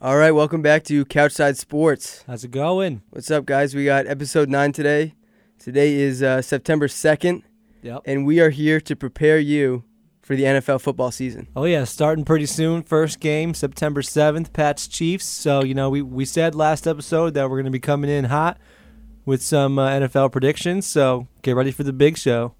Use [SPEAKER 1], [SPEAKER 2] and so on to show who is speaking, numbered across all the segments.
[SPEAKER 1] All right, welcome back to Couchside Sports.
[SPEAKER 2] How's it going?
[SPEAKER 1] What's up, guys? We got episode nine today. Today is uh, September 2nd,
[SPEAKER 2] Yep.
[SPEAKER 1] and we are here to prepare you for the NFL football season.
[SPEAKER 2] Oh yeah, starting pretty soon. First game, September seventh, Pats Chiefs. So you know we we said last episode that we're going to be coming in hot with some uh, NFL predictions. So get ready for the big show.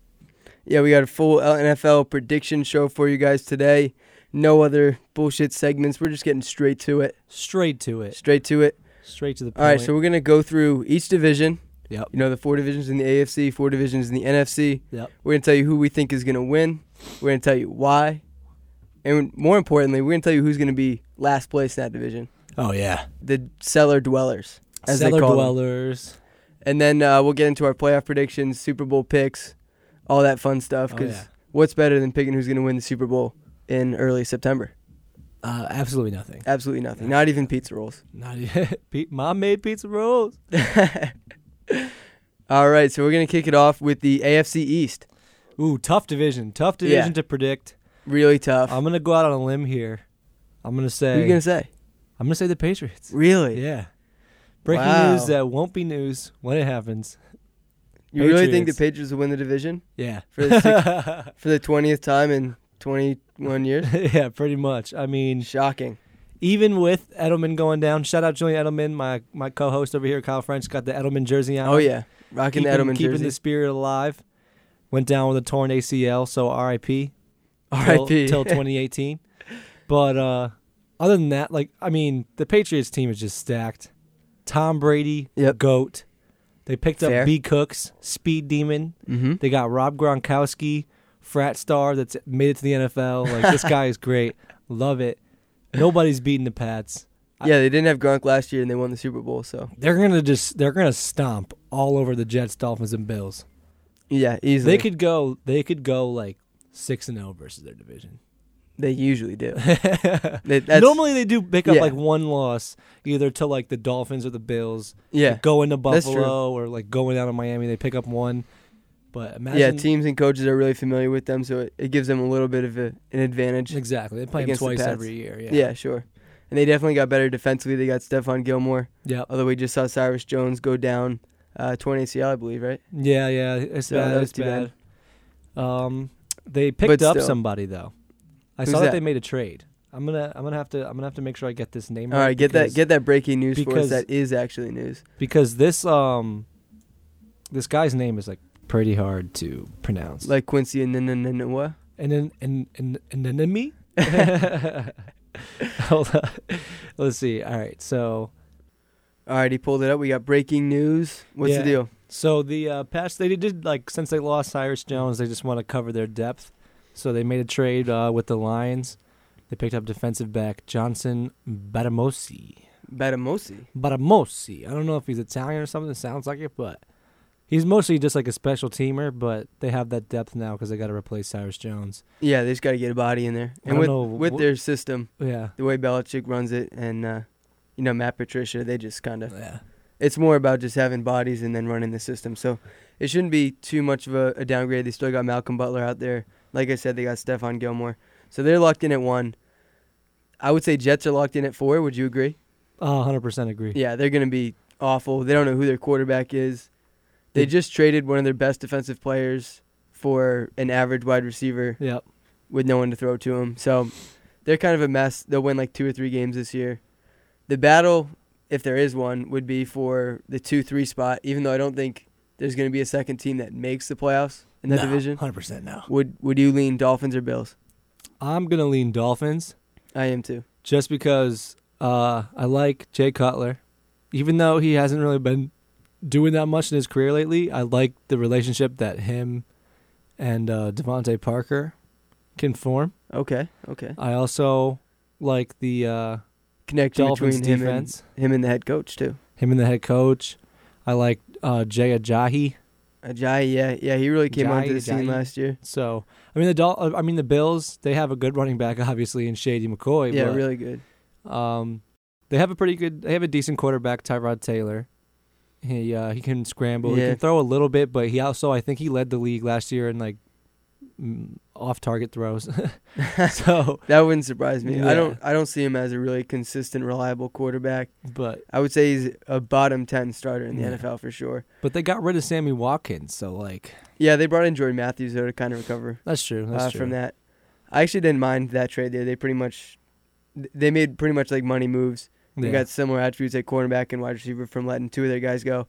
[SPEAKER 1] Yeah, we got a full NFL prediction show for you guys today. No other bullshit segments. We're just getting straight to it.
[SPEAKER 2] Straight to it.
[SPEAKER 1] Straight to it.
[SPEAKER 2] Straight to the point.
[SPEAKER 1] All right, so we're going to go through each division.
[SPEAKER 2] Yep.
[SPEAKER 1] You know, the four divisions in the AFC, four divisions in the NFC.
[SPEAKER 2] Yep.
[SPEAKER 1] We're going to tell you who we think is going to win. We're going to tell you why. And more importantly, we're going to tell you who's going to be last place in that division.
[SPEAKER 2] Oh yeah.
[SPEAKER 1] The cellar dwellers, as
[SPEAKER 2] Cellar
[SPEAKER 1] they call them.
[SPEAKER 2] dwellers.
[SPEAKER 1] And then uh, we'll get into our playoff predictions, Super Bowl picks, all that fun stuff.
[SPEAKER 2] Oh, yeah.
[SPEAKER 1] what's better than picking who's going to win the Super Bowl in early September?
[SPEAKER 2] Uh, absolutely nothing.
[SPEAKER 1] Absolutely nothing. Not even pizza rolls.
[SPEAKER 2] Not yet. Mom made pizza rolls.
[SPEAKER 1] all right, so we're going to kick it off with the AFC East.
[SPEAKER 2] Ooh, tough division. Tough division
[SPEAKER 1] Yeah.
[SPEAKER 2] to predict.
[SPEAKER 1] Really tough.
[SPEAKER 2] I'm gonna go out on a limb here. I'm gonna
[SPEAKER 1] Who
[SPEAKER 2] say.
[SPEAKER 1] are you going to say?
[SPEAKER 2] I'm gonna say the Patriots.
[SPEAKER 1] Really?
[SPEAKER 2] Yeah. Breaking
[SPEAKER 1] Wow.
[SPEAKER 2] news that won't be news when it happens.
[SPEAKER 1] You really think the
[SPEAKER 2] Patriots.
[SPEAKER 1] Will win the division
[SPEAKER 2] Yeah.
[SPEAKER 1] For the for the 20th time in 21 year.
[SPEAKER 2] yeah, pretty much. I mean,
[SPEAKER 1] Shocking.
[SPEAKER 2] even with Edelman going down, shout out Julian Edelman, my my co-host over here, Kyle French, got the Edelman jersey on.
[SPEAKER 1] Oh, yeah. Rocking
[SPEAKER 2] keeping,
[SPEAKER 1] the Edelman
[SPEAKER 2] keeping
[SPEAKER 1] jersey.
[SPEAKER 2] the spirit alive. Went down with a torn ACL, so R.I.P.
[SPEAKER 1] R.I.P.
[SPEAKER 2] till 2018. but uh, other than that, like I mean, the Patriots team is just stacked. Tom Brady,
[SPEAKER 1] Yep.
[SPEAKER 2] goat. They picked
[SPEAKER 1] Fair.
[SPEAKER 2] up B. Cooks, speed demon.
[SPEAKER 1] mm-hmm.
[SPEAKER 2] They got Rob Gronkowski, frat star that's made it to the NFL. Like this guy is great. Love it. Nobody's beating the Pats.
[SPEAKER 1] Yeah, they didn't have Gronk last year and they won the Super Bowl, so
[SPEAKER 2] They're gonna just they're gonna stomp all over the Jets, Dolphins, and Bills.
[SPEAKER 1] yeah, easily.
[SPEAKER 2] They could go they could go like six and zero versus their division.
[SPEAKER 1] They usually do. They-
[SPEAKER 2] Normally they do pick up
[SPEAKER 1] Yeah.
[SPEAKER 2] like one loss, either to like the Dolphins or the Bills.
[SPEAKER 1] yeah,
[SPEAKER 2] Go into
[SPEAKER 1] That's.
[SPEAKER 2] Buffalo or like going down to Miami, they pick up one. But imagine
[SPEAKER 1] yeah. Teams and coaches are really familiar with them, so it, it gives them a little bit of a, an advantage.
[SPEAKER 2] exactly. They play them
[SPEAKER 1] Against the
[SPEAKER 2] twice every year. Yeah.
[SPEAKER 1] Yeah. sure. And they definitely got better defensively. They got Stephon Gilmore,
[SPEAKER 2] Yeah.
[SPEAKER 1] although we just saw Cyrus Jones go down, uh, 20 ACL, I believe, right?
[SPEAKER 2] Yeah, yeah, it's
[SPEAKER 1] So
[SPEAKER 2] bad.
[SPEAKER 1] that was
[SPEAKER 2] It's
[SPEAKER 1] too
[SPEAKER 2] bad. Um, they picked
[SPEAKER 1] But
[SPEAKER 2] up
[SPEAKER 1] still.
[SPEAKER 2] somebody though. I
[SPEAKER 1] Who's
[SPEAKER 2] saw that?
[SPEAKER 1] that?
[SPEAKER 2] they made a trade. I'm gonna, I'm gonna have to, I'm gonna have to make sure I get this name
[SPEAKER 1] All right, get that get that breaking news for us.
[SPEAKER 2] because-
[SPEAKER 1] That is actually news.
[SPEAKER 2] because this, um, this guy's name is like pretty hard to pronounce.
[SPEAKER 1] Like Quincy and then and then what?
[SPEAKER 2] and then and and and then me. Hold on. Let's see. All right, so
[SPEAKER 1] All right, he pulled it up. We got breaking news. What's
[SPEAKER 2] Yeah.
[SPEAKER 1] the deal?
[SPEAKER 2] So the uh, past they did like since they lost Cyrus Jones, they just want to cover their depth. So they made a trade uh, with the Lions. They picked up defensive back Johnson Bademosi.
[SPEAKER 1] Bademosi.
[SPEAKER 2] Bademosi. I don't know if he's Italian or something. Sounds like it, but he's mostly just like a special teamer. But they have that depth now because they got to replace Cyrus Jones.
[SPEAKER 1] Yeah, they just got to get a body in there. And with
[SPEAKER 2] know
[SPEAKER 1] with
[SPEAKER 2] wh-
[SPEAKER 1] their system,
[SPEAKER 2] Yeah.
[SPEAKER 1] the way Belichick runs it, and uh, you know Matt Patricia, they just kind of.
[SPEAKER 2] Yeah.
[SPEAKER 1] It's more about just having bodies and then running the system. So it shouldn't be too much of a, a downgrade. They still got Malcolm Butler out there. Like I said, they got Stephon Gilmore. So they're locked in at one. I would say Jets are locked in at four. Would you agree?
[SPEAKER 2] Oh, 100% agree.
[SPEAKER 1] Yeah, they're going to be awful. They don't know who their quarterback is. They just traded one of their best defensive players for an average wide receiver
[SPEAKER 2] Yep.
[SPEAKER 1] with no one to throw to him. So they're kind of a mess. They'll win like two or three games this year. The battle, if there is one, would be for the two three spot. Even though I don't think there's going to be a second team that makes the playoffs in that
[SPEAKER 2] No,
[SPEAKER 1] division.
[SPEAKER 2] 100% no.
[SPEAKER 1] Would Would you lean Dolphins or Bills?
[SPEAKER 2] I'm going to lean Dolphins.
[SPEAKER 1] I am too.
[SPEAKER 2] just because uh, I like Jay Cutler, even though he hasn't really been doing that much in his career lately. I like the relationship that him and uh, DeVante Parker can form.
[SPEAKER 1] Okay. Okay.
[SPEAKER 2] I also like the uh,
[SPEAKER 1] Connection
[SPEAKER 2] Dolphins
[SPEAKER 1] between him
[SPEAKER 2] defense,
[SPEAKER 1] and him and the head coach too.
[SPEAKER 2] him and the head coach. I like uh, Jay Ajayi.
[SPEAKER 1] Ajayi, yeah, yeah, he really came onto
[SPEAKER 2] Ajayi,
[SPEAKER 1] the scene
[SPEAKER 2] Ajayi.
[SPEAKER 1] last year.
[SPEAKER 2] So I mean the Dol- I mean the Bills. They have a good running back, obviously, in Shady McCoy.
[SPEAKER 1] Yeah,
[SPEAKER 2] but,
[SPEAKER 1] really good.
[SPEAKER 2] Um, they have a pretty good. They have a decent quarterback, Tyrod Taylor. He uh, he can scramble. He can throw a little bit, but he also I think he led the league last year in like mm, off-target throws. so,
[SPEAKER 1] That wouldn't surprise me.
[SPEAKER 2] Yeah.
[SPEAKER 1] I don't I don't see him as a really consistent, reliable quarterback.
[SPEAKER 2] but
[SPEAKER 1] I would say he's a bottom ten starter in the
[SPEAKER 2] Yeah.
[SPEAKER 1] NFL for sure.
[SPEAKER 2] but they got rid of Sammy Watkins, so like
[SPEAKER 1] Yeah, they brought in Jordan Matthews though to kind of recover
[SPEAKER 2] that's true. That's
[SPEAKER 1] uh,
[SPEAKER 2] true.
[SPEAKER 1] from that. I actually didn't mind that trade there. They pretty much they made pretty much like money moves. They
[SPEAKER 2] Yeah.
[SPEAKER 1] got similar attributes at cornerback and wide receiver from letting two of their guys go.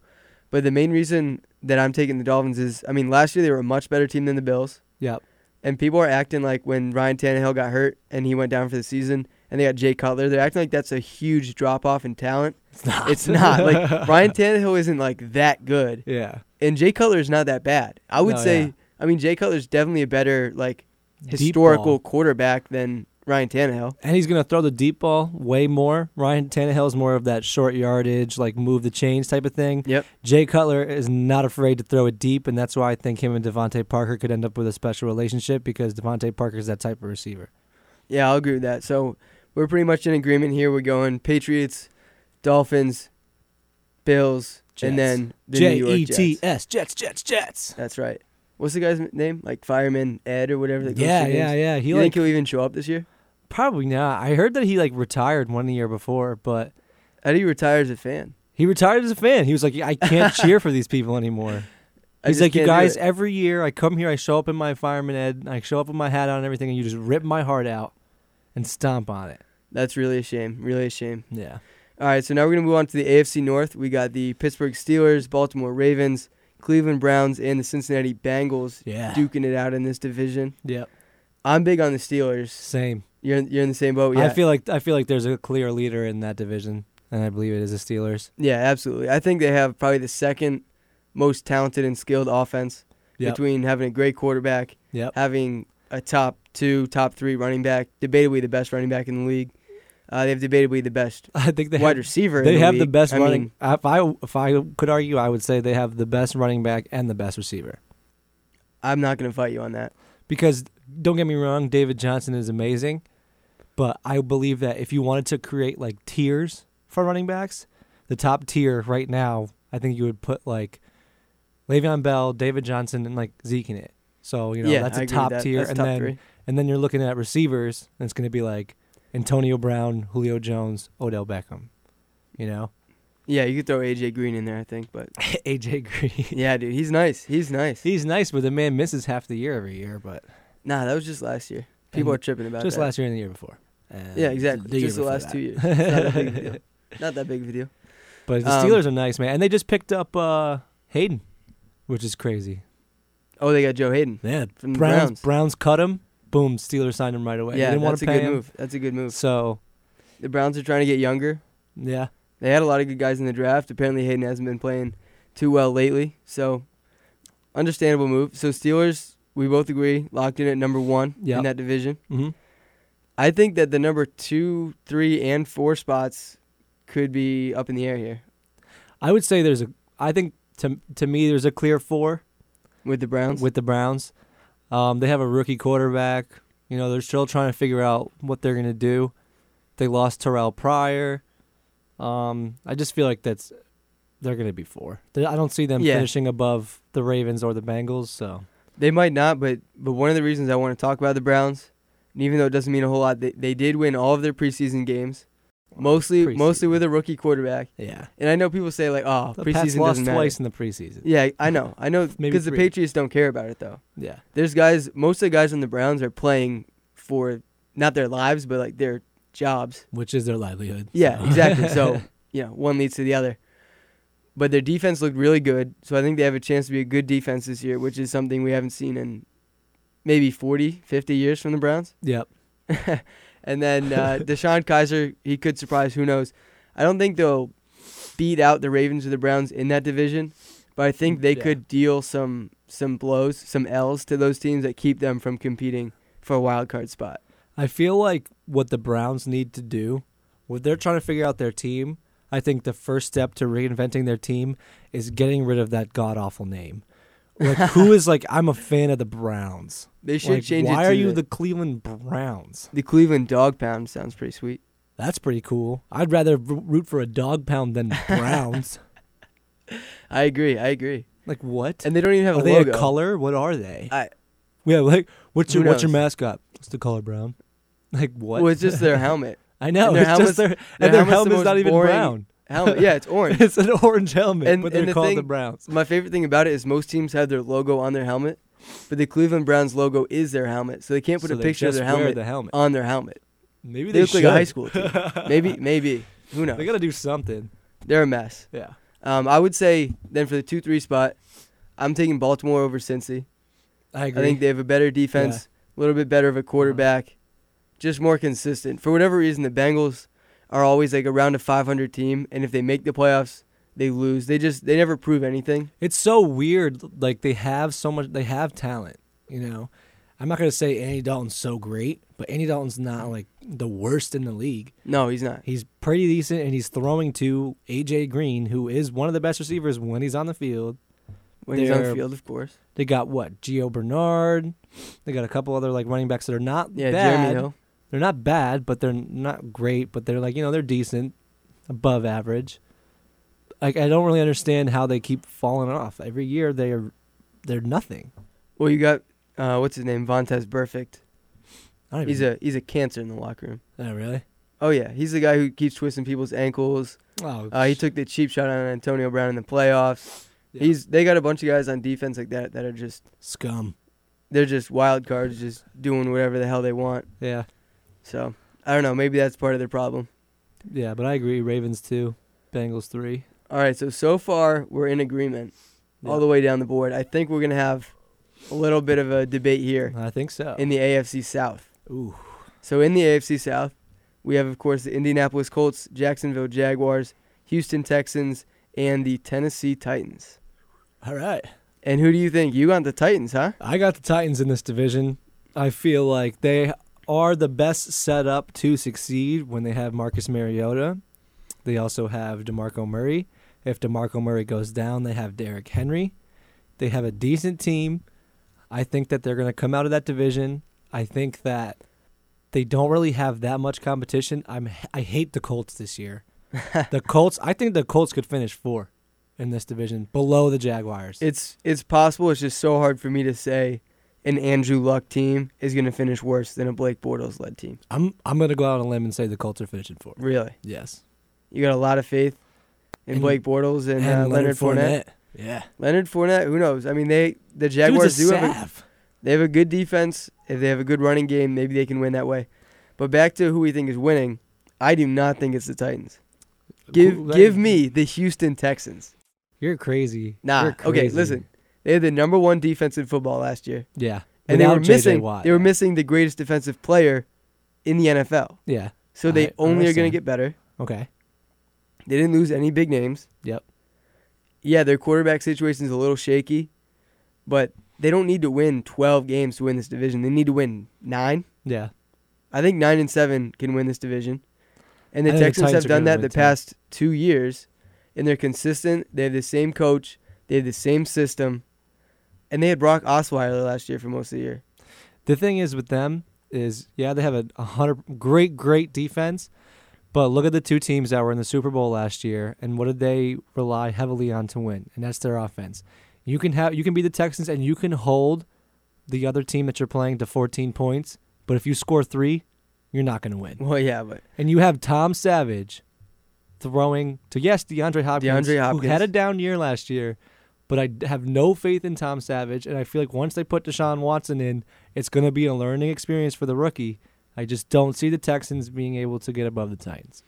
[SPEAKER 1] But the main reason that I'm taking the Dolphins is, I mean, last year they were a much better team than the Bills,
[SPEAKER 2] Yep.
[SPEAKER 1] and people are acting like when Ryan Tannehill got hurt and he went down for the season, and they got Jay Cutler, they're acting like that's a huge drop off in talent.
[SPEAKER 2] It's not.
[SPEAKER 1] It's not. Like Ryan Tannehill isn't like that good,
[SPEAKER 2] Yeah.
[SPEAKER 1] and Jay Cutler is not that bad. I would
[SPEAKER 2] No,
[SPEAKER 1] say,
[SPEAKER 2] yeah.
[SPEAKER 1] I mean, Jay Cutler's definitely a better like historical quarterback than Ryan Tannehill.
[SPEAKER 2] And he's gonna throw the deep ball way more. Ryan Tannehill is more of that short yardage, like move the chains type of thing.
[SPEAKER 1] Yep.
[SPEAKER 2] Jay Cutler is not afraid to throw it deep, and that's why I think him and DeVante Parker could end up with a special relationship because DeVante Parker is that type of receiver.
[SPEAKER 1] Yeah, I'll agree with that. So we're pretty much in agreement here. We're going Patriots, Dolphins, Bills, and
[SPEAKER 2] Jets.
[SPEAKER 1] then the
[SPEAKER 2] J
[SPEAKER 1] New York
[SPEAKER 2] E T
[SPEAKER 1] Jets.
[SPEAKER 2] Jets Jets Jets.
[SPEAKER 1] That's right. What's the guy's name? Like Fireman Ed or whatever. That
[SPEAKER 2] Yeah, yeah, yeah. He
[SPEAKER 1] you
[SPEAKER 2] like
[SPEAKER 1] think he'll even show up this year?
[SPEAKER 2] Probably not. I heard that he like retired one year before, but
[SPEAKER 1] Eddie do you retire as a fan?
[SPEAKER 2] he retired as a fan. He was like, I can't cheer for these people anymore.
[SPEAKER 1] I
[SPEAKER 2] He's
[SPEAKER 1] just
[SPEAKER 2] like, you
[SPEAKER 1] can't do
[SPEAKER 2] guys,
[SPEAKER 1] it."
[SPEAKER 2] every year I come here, I show up in my fireman ed, I show up with my hat on and everything, and you just rip my heart out and stomp on it.
[SPEAKER 1] That's really a shame. Really a shame.
[SPEAKER 2] Yeah.
[SPEAKER 1] All right, so now we're gonna move on to the AFC North. We got the Pittsburgh Steelers, Baltimore Ravens, Cleveland Browns, and the Cincinnati Bengals
[SPEAKER 2] Yeah.
[SPEAKER 1] duking it out in this division.
[SPEAKER 2] Yep.
[SPEAKER 1] I'm big on the Steelers.
[SPEAKER 2] Same.
[SPEAKER 1] You're you're in the same boat. Yeah,
[SPEAKER 2] I feel like I feel like there's a clear leader in that division, and I believe it is the Steelers.
[SPEAKER 1] Yeah, absolutely. I think they have probably the second most talented and skilled offense
[SPEAKER 2] Yep.
[SPEAKER 1] between having a great quarterback,
[SPEAKER 2] Yep.
[SPEAKER 1] having a top two, top three running back, debatably the best running back in the league. Uh, they have debatably the best
[SPEAKER 2] I think they
[SPEAKER 1] wide
[SPEAKER 2] have,
[SPEAKER 1] receiver.
[SPEAKER 2] they
[SPEAKER 1] in the
[SPEAKER 2] have the best
[SPEAKER 1] I
[SPEAKER 2] running.
[SPEAKER 1] mean,
[SPEAKER 2] if I if I could argue, I would say they have the best running back and the best receiver.
[SPEAKER 1] I'm not going to fight you on that.
[SPEAKER 2] Because don't get me wrong, David Johnson is amazing, but I believe that if you wanted to create like tiers for running backs, the top tier right now, I think you would put like Le'Veon Bell, David Johnson, and like Zeke in it. So you know
[SPEAKER 1] yeah,
[SPEAKER 2] that's
[SPEAKER 1] I
[SPEAKER 2] a top
[SPEAKER 1] that.
[SPEAKER 2] tier,
[SPEAKER 1] That's
[SPEAKER 2] and
[SPEAKER 1] top
[SPEAKER 2] then
[SPEAKER 1] three.
[SPEAKER 2] and then you're looking at receivers, and it's going to be like Antonio Brown, Julio Jones, Odell Beckham. You know,
[SPEAKER 1] Yeah, you could throw AJ Green in there, I think, but
[SPEAKER 2] AJ Green.
[SPEAKER 1] yeah, dude, he's nice. He's nice.
[SPEAKER 2] He's nice, but the man misses half the year every year. But
[SPEAKER 1] Nah, that was just last year. People
[SPEAKER 2] And
[SPEAKER 1] are tripping about
[SPEAKER 2] just
[SPEAKER 1] that.
[SPEAKER 2] last year and the year before. And
[SPEAKER 1] Yeah, exactly.
[SPEAKER 2] the
[SPEAKER 1] just the last
[SPEAKER 2] that.
[SPEAKER 1] two years. Not that big of a deal. Not that big of a deal.
[SPEAKER 2] But the
[SPEAKER 1] Um,
[SPEAKER 2] Steelers are nice, man, and they just picked up uh, Haden, which is crazy.
[SPEAKER 1] Oh, they got Joe Haden.
[SPEAKER 2] Yeah, Browns,
[SPEAKER 1] Browns.
[SPEAKER 2] Browns cut him. Boom, Steelers signed him right away.
[SPEAKER 1] yeah,
[SPEAKER 2] they didn't want
[SPEAKER 1] that's a good
[SPEAKER 2] him,
[SPEAKER 1] move. That's a good move.
[SPEAKER 2] so
[SPEAKER 1] The Browns are trying to get younger.
[SPEAKER 2] yeah,
[SPEAKER 1] They had a lot of good guys in the draft. Apparently, Haden hasn't been playing too well lately. So, understandable move. So, Steelers, we both agree, locked in at number one
[SPEAKER 2] Yep.
[SPEAKER 1] in that division.
[SPEAKER 2] hmm
[SPEAKER 1] I think that the number two, three, and four spots could be up in the air here
[SPEAKER 2] I would say there's a. I think to to me there's a clear four
[SPEAKER 1] with the Browns.
[SPEAKER 2] with the Browns. Um, they have a rookie quarterback. You know, they're still trying to figure out what they're gonna do. They lost Terrell Pryor. Um, I just feel like that's they're gonna be four. I don't see them
[SPEAKER 1] Yeah.
[SPEAKER 2] finishing above the Ravens or the Bengals. So
[SPEAKER 1] They might not, but but one of the reasons I want to talk about the Browns, and even though it doesn't mean a whole lot, they, they did win all of their preseason games, mostly mostly with a rookie quarterback.
[SPEAKER 2] yeah,
[SPEAKER 1] And I know people say like, oh,
[SPEAKER 2] the Pats
[SPEAKER 1] preseason
[SPEAKER 2] lost
[SPEAKER 1] doesn't matter.
[SPEAKER 2] twice in the preseason.
[SPEAKER 1] Yeah, I know, I know, because the. Patriots don't care about it though.
[SPEAKER 2] Yeah,
[SPEAKER 1] There's guys, most of the guys on the Browns are playing for not their lives, but like their jobs.
[SPEAKER 2] which is their livelihood.
[SPEAKER 1] Yeah,
[SPEAKER 2] so.
[SPEAKER 1] exactly. So you know, one leads to the other. But their defense looked really good, so I think they have a chance to be a good defense this year, which is something we haven't seen in maybe 40, 50 years from the Browns.
[SPEAKER 2] yep.
[SPEAKER 1] and then uh, DeShone Kizer, he could surprise. Who knows? I don't think they'll beat out the Ravens or the Browns in that division, but I think they
[SPEAKER 2] Yeah.
[SPEAKER 1] could deal some some blows, some L's to those teams that keep them from competing for a wild card spot.
[SPEAKER 2] I feel like what the Browns need to do, what they're trying to figure out their team, I think the first step to reinventing their team is getting rid of that god awful name. Like who is like I'm a fan of the Browns.
[SPEAKER 1] They should
[SPEAKER 2] Like,
[SPEAKER 1] change
[SPEAKER 2] why
[SPEAKER 1] it to
[SPEAKER 2] are you
[SPEAKER 1] the,
[SPEAKER 2] the Cleveland Browns?
[SPEAKER 1] the Cleveland Dog Pound. Sounds pretty sweet.
[SPEAKER 2] That's pretty cool. I'd rather root for a dog pound than Browns.
[SPEAKER 1] I agree. I agree.
[SPEAKER 2] like what?
[SPEAKER 1] And they don't even have
[SPEAKER 2] are
[SPEAKER 1] a
[SPEAKER 2] they
[SPEAKER 1] logo.
[SPEAKER 2] a color? What are they?
[SPEAKER 1] I
[SPEAKER 2] Yeah, like what's your what's your mascot? It's the color brown. Like what?
[SPEAKER 1] Well, it's just their helmet.
[SPEAKER 2] I know.
[SPEAKER 1] and their helmet's-
[SPEAKER 2] their, and their
[SPEAKER 1] helmet's the
[SPEAKER 2] not even
[SPEAKER 1] boring-
[SPEAKER 2] brown.
[SPEAKER 1] Helmet. Yeah, it's orange.
[SPEAKER 2] it's an orange helmet,
[SPEAKER 1] And-
[SPEAKER 2] but they're
[SPEAKER 1] the
[SPEAKER 2] called
[SPEAKER 1] thing-
[SPEAKER 2] the Browns.
[SPEAKER 1] My favorite thing about it is most teams have their logo on their helmet, but the Cleveland Browns logo is their helmet, so they can't put
[SPEAKER 2] So
[SPEAKER 1] a picture of their helmet
[SPEAKER 2] the helmet.
[SPEAKER 1] on their helmet.
[SPEAKER 2] Maybe
[SPEAKER 1] They,
[SPEAKER 2] they,
[SPEAKER 1] look like a high school team. maybe, maybe. Who knows?
[SPEAKER 2] They got to do something.
[SPEAKER 1] They're a mess.
[SPEAKER 2] Yeah.
[SPEAKER 1] Um, I would say then for the two three spot, I'm taking Baltimore over Cincy.
[SPEAKER 2] I agree.
[SPEAKER 1] I think they have a better defense, a little bit better of a quarterback, just more consistent. For whatever reason, the Bengals are always like around a 500 team, and if they make the playoffs, they lose. They just they never prove anything.
[SPEAKER 2] It's so weird. Like they have so much. They have talent. You know, I'm not gonna say Andy Dalton's so great, but Andy Dalton's not like the worst in the league.
[SPEAKER 1] No, he's not.
[SPEAKER 2] He's pretty decent, and he's throwing to AJ Green, who is one of the best receivers when he's on the field.
[SPEAKER 1] When he's on the
[SPEAKER 2] They're-
[SPEAKER 1] field, of course.
[SPEAKER 2] They got what Gio Bernard. They got a couple other like running backs that are not
[SPEAKER 1] Yeah,
[SPEAKER 2] bad.
[SPEAKER 1] Jeremy Hill.
[SPEAKER 2] They're not bad, but they're not great. But they're like you know they're decent, above average. Like I don't really understand how they keep falling off every year. They are they're nothing.
[SPEAKER 1] Well, you got uh, what's his name, Vontaze Burfict.
[SPEAKER 2] I don't
[SPEAKER 1] He's a he's a cancer in the locker room.
[SPEAKER 2] oh really?
[SPEAKER 1] Oh yeah, he's the guy who keeps twisting people's ankles.
[SPEAKER 2] Oh,
[SPEAKER 1] Uh, he took the cheap shot on Antonio Brown in the playoffs.
[SPEAKER 2] yeah.
[SPEAKER 1] He's they got a bunch of guys on defense like that that are just
[SPEAKER 2] scum.
[SPEAKER 1] they're just wild cards, just doing whatever the hell they want.
[SPEAKER 2] Yeah,
[SPEAKER 1] So I don't know. Maybe that's part of their problem.
[SPEAKER 2] yeah, but I agree. Ravens two, Bengals three.
[SPEAKER 1] All right. So so far we're in agreement all the way down the board. I think we're gonna have a little bit of a debate here
[SPEAKER 2] I think so.
[SPEAKER 1] in the AFC South.
[SPEAKER 2] Ooh,
[SPEAKER 1] So in the AFC South, we have of course the Indianapolis Colts, Jacksonville Jaguars, Houston Texans, and the Tennessee Titans.
[SPEAKER 2] all right.
[SPEAKER 1] And who do you think? You got the Titans, huh?
[SPEAKER 2] I got the Titans in this division. I feel like they are the best set up to succeed when they have Marcus Mariota. They also have DeMarco Murray. If DeMarco Murray goes down, they have Derrick Henry. They have a decent team. I think that they're going to come out of that division. I think that they don't really have that much competition. I'm I hate the Colts this year. the Colts, I think the Colts could finish 4 in this division below the Jaguars.
[SPEAKER 1] It's it's possible. It's just so hard for me to say an Andrew Luck team is going to finish worse than a Blake Bortles led team.
[SPEAKER 2] I'm I'm going to go out on a limb and say the Colts are finishing fourth.
[SPEAKER 1] Really,
[SPEAKER 2] Yes.
[SPEAKER 1] you got a lot of faith in
[SPEAKER 2] And-
[SPEAKER 1] Blake Bortles and, uh, Leonard Fournette.
[SPEAKER 2] Yeah.
[SPEAKER 1] Leonard Fournette, who knows? I mean, they the Jaguars do have a, they have a good defense. If they have a good running game, maybe they can win that way. But back to who we think is winning, I do not think it's the Titans. Give
[SPEAKER 2] Who-
[SPEAKER 1] give me the Houston Texans.
[SPEAKER 2] You're crazy.
[SPEAKER 1] Nah,
[SPEAKER 2] You're
[SPEAKER 1] okay, listen. They had the number one defense in football last year,
[SPEAKER 2] Yeah.
[SPEAKER 1] and they were
[SPEAKER 2] J.J.
[SPEAKER 1] missing
[SPEAKER 2] Watt.
[SPEAKER 1] they were missing the greatest defensive player in the NFL.
[SPEAKER 2] Yeah.
[SPEAKER 1] So they
[SPEAKER 2] I
[SPEAKER 1] only are going to get better.
[SPEAKER 2] Okay.
[SPEAKER 1] They didn't lose any big names.
[SPEAKER 2] Yep.
[SPEAKER 1] Yeah, their quarterback situation is a little shaky, but they don't need to win 12 games to win this division. They need to win 9.
[SPEAKER 2] Yeah.
[SPEAKER 1] I think 9 and 7 can win this division. And the
[SPEAKER 2] think the
[SPEAKER 1] Texans have done that the
[SPEAKER 2] too.
[SPEAKER 1] past 2 years and they're consistent. They have the same coach, they have the same system. And they had Brock Osweiler last year for most of the year.
[SPEAKER 2] The thing is with them is yeah they have a, a hundred great great defense, but look at the two teams that were in the Super Bowl last year and what did they rely heavily on to win? And that's their offense. You can have you can be the Texans and you can hold the other team that you're playing to 14 points, but if you score three, you're not going to win.
[SPEAKER 1] Well, yeah, but
[SPEAKER 2] And you have Tom Savage throwing to yes, DeAndre Hopkins,
[SPEAKER 1] DeAndre
[SPEAKER 2] who had a down year last year, but I have no faith in Tom Savage, and I feel like once they put Deshaun Watson in, it's going to be a learning experience for the rookie. I just don't see the Texans being able to get above the Titans.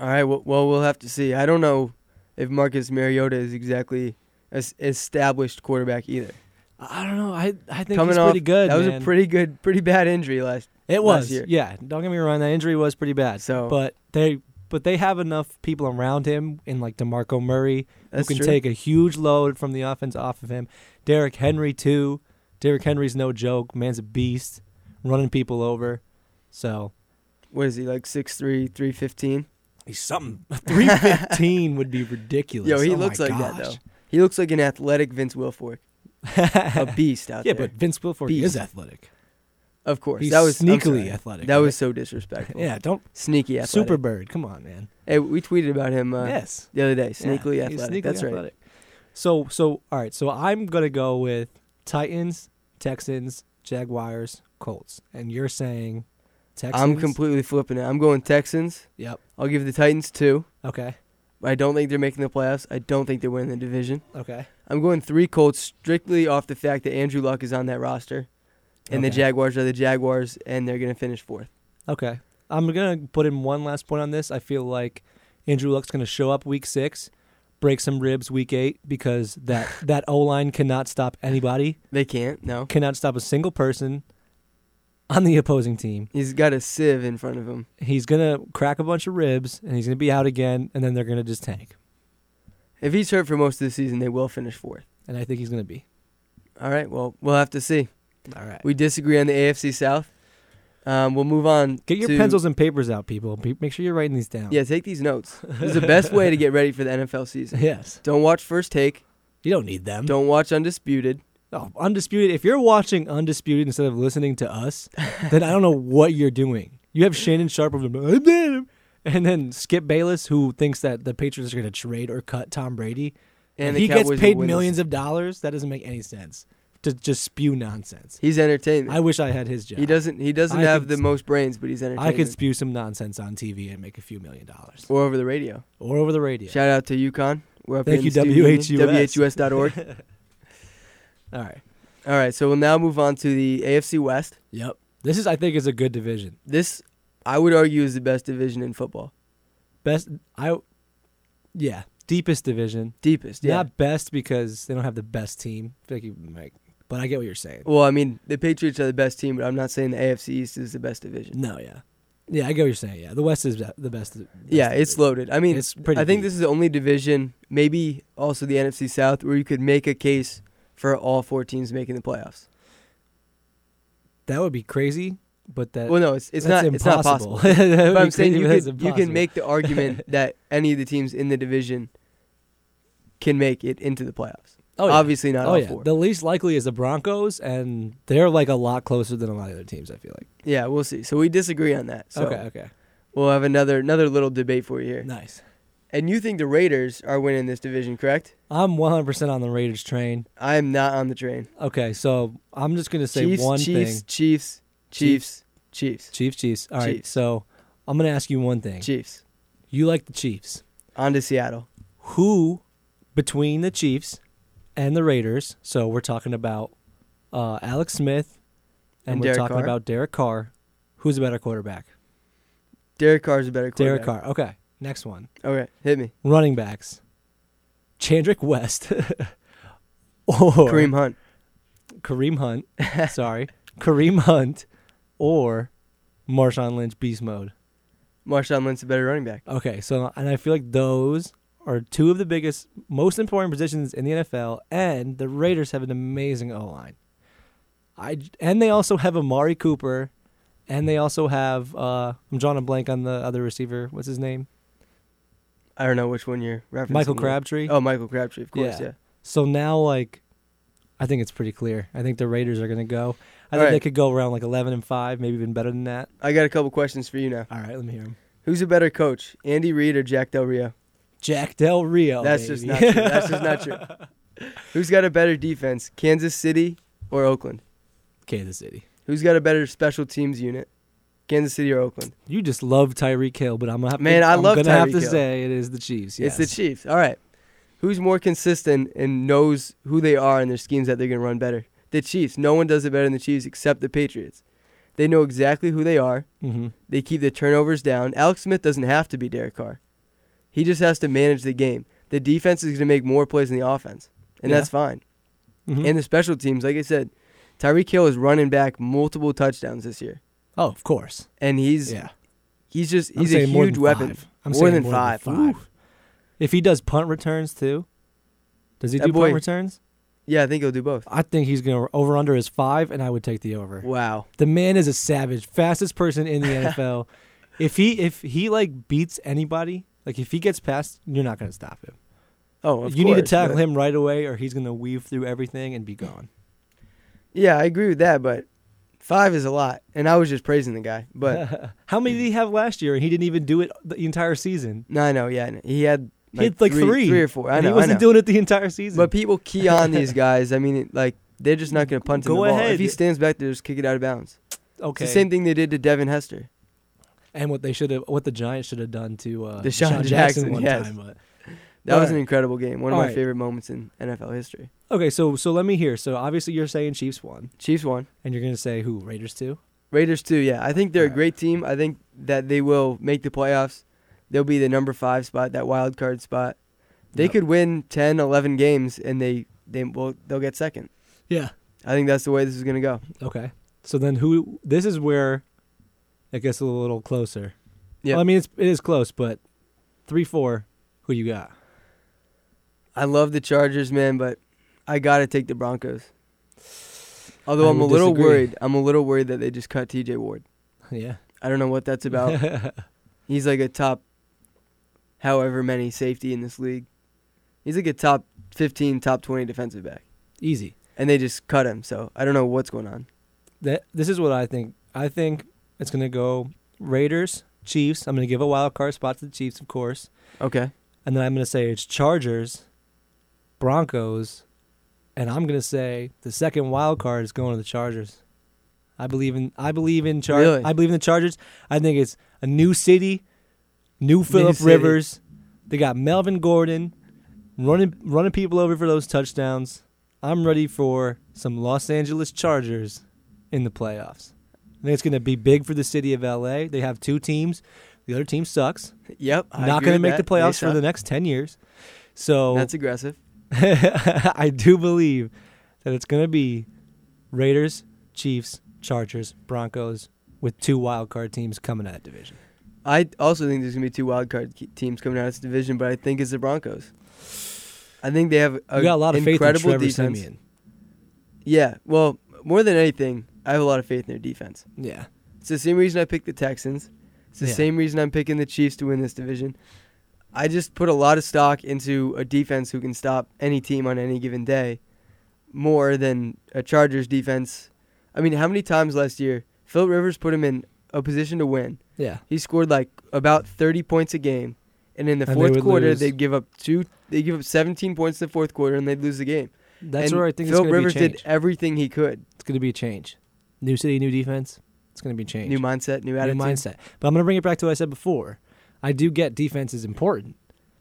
[SPEAKER 1] all right, well, well we'll have to see. I don't know if Marcus Mariota is exactly an established quarterback either.
[SPEAKER 2] I don't know. I I think
[SPEAKER 1] Coming
[SPEAKER 2] he's
[SPEAKER 1] off,
[SPEAKER 2] pretty good.
[SPEAKER 1] That was a pretty good, pretty bad injury last.
[SPEAKER 2] It
[SPEAKER 1] last
[SPEAKER 2] was.
[SPEAKER 1] year.
[SPEAKER 2] Yeah. Don't get me wrong. That injury was pretty bad.
[SPEAKER 1] So-
[SPEAKER 2] but they but they have enough people around him in like Demarco Murray
[SPEAKER 1] That's
[SPEAKER 2] who can
[SPEAKER 1] true.
[SPEAKER 2] take a huge load from the offense off of him. Derrick hmm. Henry too. Derrick Henry's no joke. Man's a beast, running people over. So
[SPEAKER 1] What is he like? 6'3", 315?
[SPEAKER 2] he's something. Three fifteen would be ridiculous.
[SPEAKER 1] Yo, he
[SPEAKER 2] Oh
[SPEAKER 1] looks like that though. He looks like an athletic Vince Wilfork, a beast out
[SPEAKER 2] yeah,
[SPEAKER 1] there.
[SPEAKER 2] Yeah, but Vince Wilfork
[SPEAKER 1] Beast.
[SPEAKER 2] is athletic.
[SPEAKER 1] of course,
[SPEAKER 2] He's
[SPEAKER 1] that was
[SPEAKER 2] sneakily athletic.
[SPEAKER 1] That
[SPEAKER 2] right?
[SPEAKER 1] was so disrespectful.
[SPEAKER 2] yeah. Don't
[SPEAKER 1] sneaky athletic.
[SPEAKER 2] super bird. Come on, man.
[SPEAKER 1] Hey, we tweeted about him uh,
[SPEAKER 2] yes.
[SPEAKER 1] the other day. Sneakily
[SPEAKER 2] he's
[SPEAKER 1] athletic.
[SPEAKER 2] sneakily
[SPEAKER 1] That's right.
[SPEAKER 2] So so all right. So I'm gonna go with Titans Texans, Jaguars, Colts, and you're saying Texans.
[SPEAKER 1] I'm completely flipping it. I'm going Texans.
[SPEAKER 2] Yep.
[SPEAKER 1] I'll give the Titans two.
[SPEAKER 2] Okay.
[SPEAKER 1] I don't think they're making the playoffs. I don't think they're winning the division.
[SPEAKER 2] Okay.
[SPEAKER 1] I'm going three Colts strictly off the fact that Andrew Luck is on that roster, and the Jaguars are the Jaguars, and they're gonna finish fourth.
[SPEAKER 2] Okay. I'm gonna put in one last point on this. I feel like Andrew Luck's gonna show up week six, break some ribs week eight because that that O line cannot stop anybody,
[SPEAKER 1] They can't. No,
[SPEAKER 2] cannot stop a single person on the opposing team.
[SPEAKER 1] he's got a sieve in front of him.
[SPEAKER 2] He's gonna crack a bunch of ribs and he's gonna be out again, and then they're gonna just tank.
[SPEAKER 1] If he's hurt for most of the season, they will finish fourth.
[SPEAKER 2] And I think he's gonna be.
[SPEAKER 1] All right. Well, we'll have to see.
[SPEAKER 2] All right.
[SPEAKER 1] We disagree on the AFC South. Um, we'll move on.
[SPEAKER 2] Get your
[SPEAKER 1] to-
[SPEAKER 2] pencils and papers out, people. Be- Make sure you're writing these down.
[SPEAKER 1] Yeah, take these notes. This is the best way to get ready for the NFL season.
[SPEAKER 2] Yes.
[SPEAKER 1] Don't watch First Take.
[SPEAKER 2] You don't need them.
[SPEAKER 1] Don't watch Undisputed.
[SPEAKER 2] Oh, undisputed. If you're watching undisputed instead of listening to us, then I don't know what you're doing. You have Shannon Sharpe of them, and then Skip Bayless, who thinks that the Patriots are going to trade or cut Tom Brady,
[SPEAKER 1] And
[SPEAKER 2] and he
[SPEAKER 1] Cowboys
[SPEAKER 2] gets paid millions of dollars. That doesn't make any sense. To just spew nonsense.
[SPEAKER 1] He's entertainment.
[SPEAKER 2] I wish I had his job.
[SPEAKER 1] he doesn't. He doesn't
[SPEAKER 2] I
[SPEAKER 1] have the most brains, but he's entertaining.
[SPEAKER 2] I could spew some nonsense on TV and make a few million dollars,
[SPEAKER 1] or over the radio.
[SPEAKER 2] or over the radio.
[SPEAKER 1] Shout out to UConn. We're up
[SPEAKER 2] Thank you,
[SPEAKER 1] in the studio,
[SPEAKER 2] WHUS.
[SPEAKER 1] WHUS.org.
[SPEAKER 2] All right.
[SPEAKER 1] All right, so we'll now move on to the AFC West.
[SPEAKER 2] Yep. This is, I think, is a good division.
[SPEAKER 1] This, I would argue, is the best division in football.
[SPEAKER 2] Best. I. Yeah. Deepest division.
[SPEAKER 1] Deepest, yeah.
[SPEAKER 2] Not best because they don't have the best team. I feel like you might, but I get what you're saying.
[SPEAKER 1] well, I mean, the Patriots are the best team, but I'm not saying the AFC East is the best division.
[SPEAKER 2] No, yeah, yeah, I get what you're saying. Yeah, the West is the best. best
[SPEAKER 1] Yeah, it's
[SPEAKER 2] division.
[SPEAKER 1] loaded. I mean,
[SPEAKER 2] It's pretty
[SPEAKER 1] I think
[SPEAKER 2] deep.
[SPEAKER 1] this is the only division, maybe also the NFC South, where you could make a case for all four teams making the playoffs.
[SPEAKER 2] That would be crazy, but that
[SPEAKER 1] Well, no, it's it's
[SPEAKER 2] that's
[SPEAKER 1] not it's not possible. But I'm saying you could you can make the argument that any of the teams in the division can make it into the playoffs.
[SPEAKER 2] Oh, yeah.
[SPEAKER 1] Obviously not
[SPEAKER 2] Oh
[SPEAKER 1] all
[SPEAKER 2] yeah,
[SPEAKER 1] four.
[SPEAKER 2] the least likely is the Broncos, and they're like a lot closer than a lot of other teams. I feel like.
[SPEAKER 1] yeah, we'll see. So we disagree on that. So
[SPEAKER 2] okay, okay,
[SPEAKER 1] we'll have another another little debate for you here.
[SPEAKER 2] nice.
[SPEAKER 1] And you think the Raiders are winning this division, correct?
[SPEAKER 2] I'm 100 percent on the Raiders train.
[SPEAKER 1] I am not on the train.
[SPEAKER 2] Okay, so I'm just gonna say
[SPEAKER 1] Chiefs,
[SPEAKER 2] one
[SPEAKER 1] Chiefs,
[SPEAKER 2] thing.
[SPEAKER 1] Chiefs, Chiefs, Chiefs,
[SPEAKER 2] Chiefs, Chiefs. Chiefs. All right,
[SPEAKER 1] Chiefs.
[SPEAKER 2] so I'm gonna ask you one thing.
[SPEAKER 1] Chiefs.
[SPEAKER 2] You like the Chiefs.
[SPEAKER 1] On to Seattle.
[SPEAKER 2] who between the Chiefs and the Raiders, so we're talking about uh, Alex Smith and,
[SPEAKER 1] And
[SPEAKER 2] we're
[SPEAKER 1] Derek
[SPEAKER 2] talking
[SPEAKER 1] Carr?
[SPEAKER 2] about Derek Carr. Who's a better quarterback?
[SPEAKER 1] Derek Carr's a better quarterback. Derek.
[SPEAKER 2] Carr. Okay. Next one.
[SPEAKER 1] Okay, hit me.
[SPEAKER 2] Running backs. Chandrick West or
[SPEAKER 1] Kareem Hunt.
[SPEAKER 2] Kareem Hunt. sorry. Kareem Hunt or Marshawn Lynch beast mode.
[SPEAKER 1] Marshawn Lynch is a better running back.
[SPEAKER 2] Okay, so and I feel like those are two of the biggest, most important positions in the NFL, and the Raiders have an amazing O line. I and they also have Amari Cooper, and they also have uh, I'm drawing a blank on the other receiver. What's his name?
[SPEAKER 1] I don't know which one you're referencing.
[SPEAKER 2] Michael. Crabtree.
[SPEAKER 1] Oh, Michael Crabtree, of course,
[SPEAKER 2] Yeah.
[SPEAKER 1] yeah.
[SPEAKER 2] So now, like, I think it's pretty clear. I think the Raiders are gonna go. I
[SPEAKER 1] All
[SPEAKER 2] think
[SPEAKER 1] right.
[SPEAKER 2] they could go around like 11 and five, maybe even better than that.
[SPEAKER 1] I got a couple questions for you now.
[SPEAKER 2] All right, let me hear them.
[SPEAKER 1] Who's a better coach, Andy Reid or Jack Del Rio?
[SPEAKER 2] Jack Del Rio.
[SPEAKER 1] That's just not true. That's just not true. Who's got a better defense, Kansas City or Oakland?
[SPEAKER 2] Kansas City.
[SPEAKER 1] Who's got a better special teams unit, Kansas City or Oakland?
[SPEAKER 2] You just love Tyreek Hill, but I'm gonna have
[SPEAKER 1] Man,
[SPEAKER 2] to,
[SPEAKER 1] I
[SPEAKER 2] I'm
[SPEAKER 1] love
[SPEAKER 2] gonna have to
[SPEAKER 1] Hill.
[SPEAKER 2] say it is the Chiefs. Yes.
[SPEAKER 1] It's the Chiefs. All right. Who's more consistent and knows who they are and their schemes that they're to run better? The Chiefs. No one does it better than the Chiefs except the Patriots. They know exactly who they are.
[SPEAKER 2] Mm-hmm.
[SPEAKER 1] They keep the turnovers down. Alex Smith doesn't have to be Derek Carr. He just has to manage the game. The defense is going to make more plays than the offense, and
[SPEAKER 2] Yeah.
[SPEAKER 1] that's fine.
[SPEAKER 2] hmm
[SPEAKER 1] And the special teams, like I said, Tyreek Hill is running back multiple touchdowns this year,
[SPEAKER 2] oh, of course.
[SPEAKER 1] and he's
[SPEAKER 2] Yeah.
[SPEAKER 1] he's just he's a huge weapon.
[SPEAKER 2] I'm
[SPEAKER 1] More
[SPEAKER 2] saying
[SPEAKER 1] than
[SPEAKER 2] more
[SPEAKER 1] five.
[SPEAKER 2] Than five. If he does punt returns too, does he
[SPEAKER 1] That
[SPEAKER 2] do
[SPEAKER 1] boy-
[SPEAKER 2] punt returns?
[SPEAKER 1] Yeah, I think he'll do both.
[SPEAKER 2] I think he's gonna over under is five, and I would take the over.
[SPEAKER 1] Wow.
[SPEAKER 2] The man is a savage, fastest person in the NFL. If he if he like beats anybody, like if he gets past, you're not gonna stop him.
[SPEAKER 1] Oh, of
[SPEAKER 2] you need to tackle
[SPEAKER 1] but-
[SPEAKER 2] him right away, or he's gonna weave through everything and be gone.
[SPEAKER 1] Yeah, I agree with that, but five is a lot, and I was just praising the guy. But
[SPEAKER 2] how many did he have last year? And he didn't even do it the entire season.
[SPEAKER 1] no, I know. Yeah, he had
[SPEAKER 2] He had like three,
[SPEAKER 1] three or four. I know.
[SPEAKER 2] he wasn't
[SPEAKER 1] I know.
[SPEAKER 2] doing it the entire season.
[SPEAKER 1] But people key on these guys. I mean, like they're just not going to punt him
[SPEAKER 2] Go
[SPEAKER 1] the ball.
[SPEAKER 2] ahead.
[SPEAKER 1] If he stands back there, just kick it out of bounds.
[SPEAKER 2] Okay.
[SPEAKER 1] It's the same thing they did to Devin Hester.
[SPEAKER 2] And what they should have, what the Giants should have done to uh,
[SPEAKER 1] DeSean
[SPEAKER 2] DeSean Jackson,
[SPEAKER 1] Jackson,
[SPEAKER 2] one
[SPEAKER 1] yes.
[SPEAKER 2] time. But
[SPEAKER 1] That was an incredible game. One of my
[SPEAKER 2] Alright.
[SPEAKER 1] favorite moments in NFL history.
[SPEAKER 2] okay, so so let me hear. So obviously you're saying Chiefs won,
[SPEAKER 1] Chiefs won.
[SPEAKER 2] and you're gonna say who? Raiders two.
[SPEAKER 1] Raiders too. Yeah, I think they're a great team. I think that they will make the playoffs. They'll be the number five spot, that wild card spot. They
[SPEAKER 2] Yep.
[SPEAKER 1] could win 10, 11 games, and they they will they'll get second.
[SPEAKER 2] Yeah.
[SPEAKER 1] I think that's the way this is gonna go.
[SPEAKER 2] Okay. So then who? This is where it gets a little closer.
[SPEAKER 1] Yeah.
[SPEAKER 2] Well, I mean it's it is close, but three four. Who you got?
[SPEAKER 1] I love the Chargers, man, but I gotta take the Broncos. Although
[SPEAKER 2] I
[SPEAKER 1] I'm a little
[SPEAKER 2] disagree.
[SPEAKER 1] worried. I'm a little worried that they just cut T.J. Ward.
[SPEAKER 2] Yeah.
[SPEAKER 1] I don't know what that's about. He's like a top, however many safety in this league. He's like a top 15, top 20 defensive back,
[SPEAKER 2] Easy.
[SPEAKER 1] and they just cut him. So I don't know what's going on.
[SPEAKER 2] That this is what I think. I think it's gonna go Raiders, Chiefs. I'm gonna give a wild card spot to the Chiefs, of course,
[SPEAKER 1] Okay.
[SPEAKER 2] and then I'm gonna say it's Chargers, Broncos, and I'm gonna say the second wild card is going to the Chargers. I believe in I believe in Char-
[SPEAKER 1] Really?
[SPEAKER 2] I believe in the Chargers. I think it's a new city, new Philip. Rivers. They got Melvin Gordon running running people over for those touchdowns. I'm ready for some Los Angeles Chargers in the playoffs. I think it's going to be big for the city of LA. They have two teams. The other team sucks.
[SPEAKER 1] Yep. I
[SPEAKER 2] Not going to make the
[SPEAKER 1] that. They
[SPEAKER 2] playoffs for the next 10 years. So
[SPEAKER 1] That's aggressive.
[SPEAKER 2] I do believe that it's going to be Raiders, Chiefs, Chargers, Broncos with two wild card teams coming at that division.
[SPEAKER 1] I also think there's gonna be two wild card teams coming out of this division, but I think it's the Broncos. I think they have a
[SPEAKER 2] You got a lot of faith in
[SPEAKER 1] incredible
[SPEAKER 2] Trevor
[SPEAKER 1] defense.
[SPEAKER 2] Siemian.
[SPEAKER 1] Yeah. Well, more than anything, I have a lot of faith in their defense.
[SPEAKER 2] Yeah.
[SPEAKER 1] It's the same reason I picked the Texans. It's the
[SPEAKER 2] Yeah.
[SPEAKER 1] same reason I'm picking the Chiefs to win this division. I just put a lot of stock into a defense who can stop any team on any given day more than a Chargers defense. I mean, how many times last year Philip Rivers put him in a position to win?
[SPEAKER 2] Yeah.
[SPEAKER 1] He scored like about 30 points a game. And in the
[SPEAKER 2] And they
[SPEAKER 1] fourth
[SPEAKER 2] would
[SPEAKER 1] quarter,
[SPEAKER 2] lose.
[SPEAKER 1] they'd give up two. They give up 17 points in the fourth quarter, and they'd lose the game.
[SPEAKER 2] That's
[SPEAKER 1] and
[SPEAKER 2] where I think
[SPEAKER 1] Phil
[SPEAKER 2] it's going to
[SPEAKER 1] Rivers
[SPEAKER 2] be a change.
[SPEAKER 1] did everything he could.
[SPEAKER 2] It's going to be a change. New city, new defense. It's going to be changed.
[SPEAKER 1] New mindset, new attitude.
[SPEAKER 2] New mindset. But I'm going to bring it back to what I said before. I do get defense is important.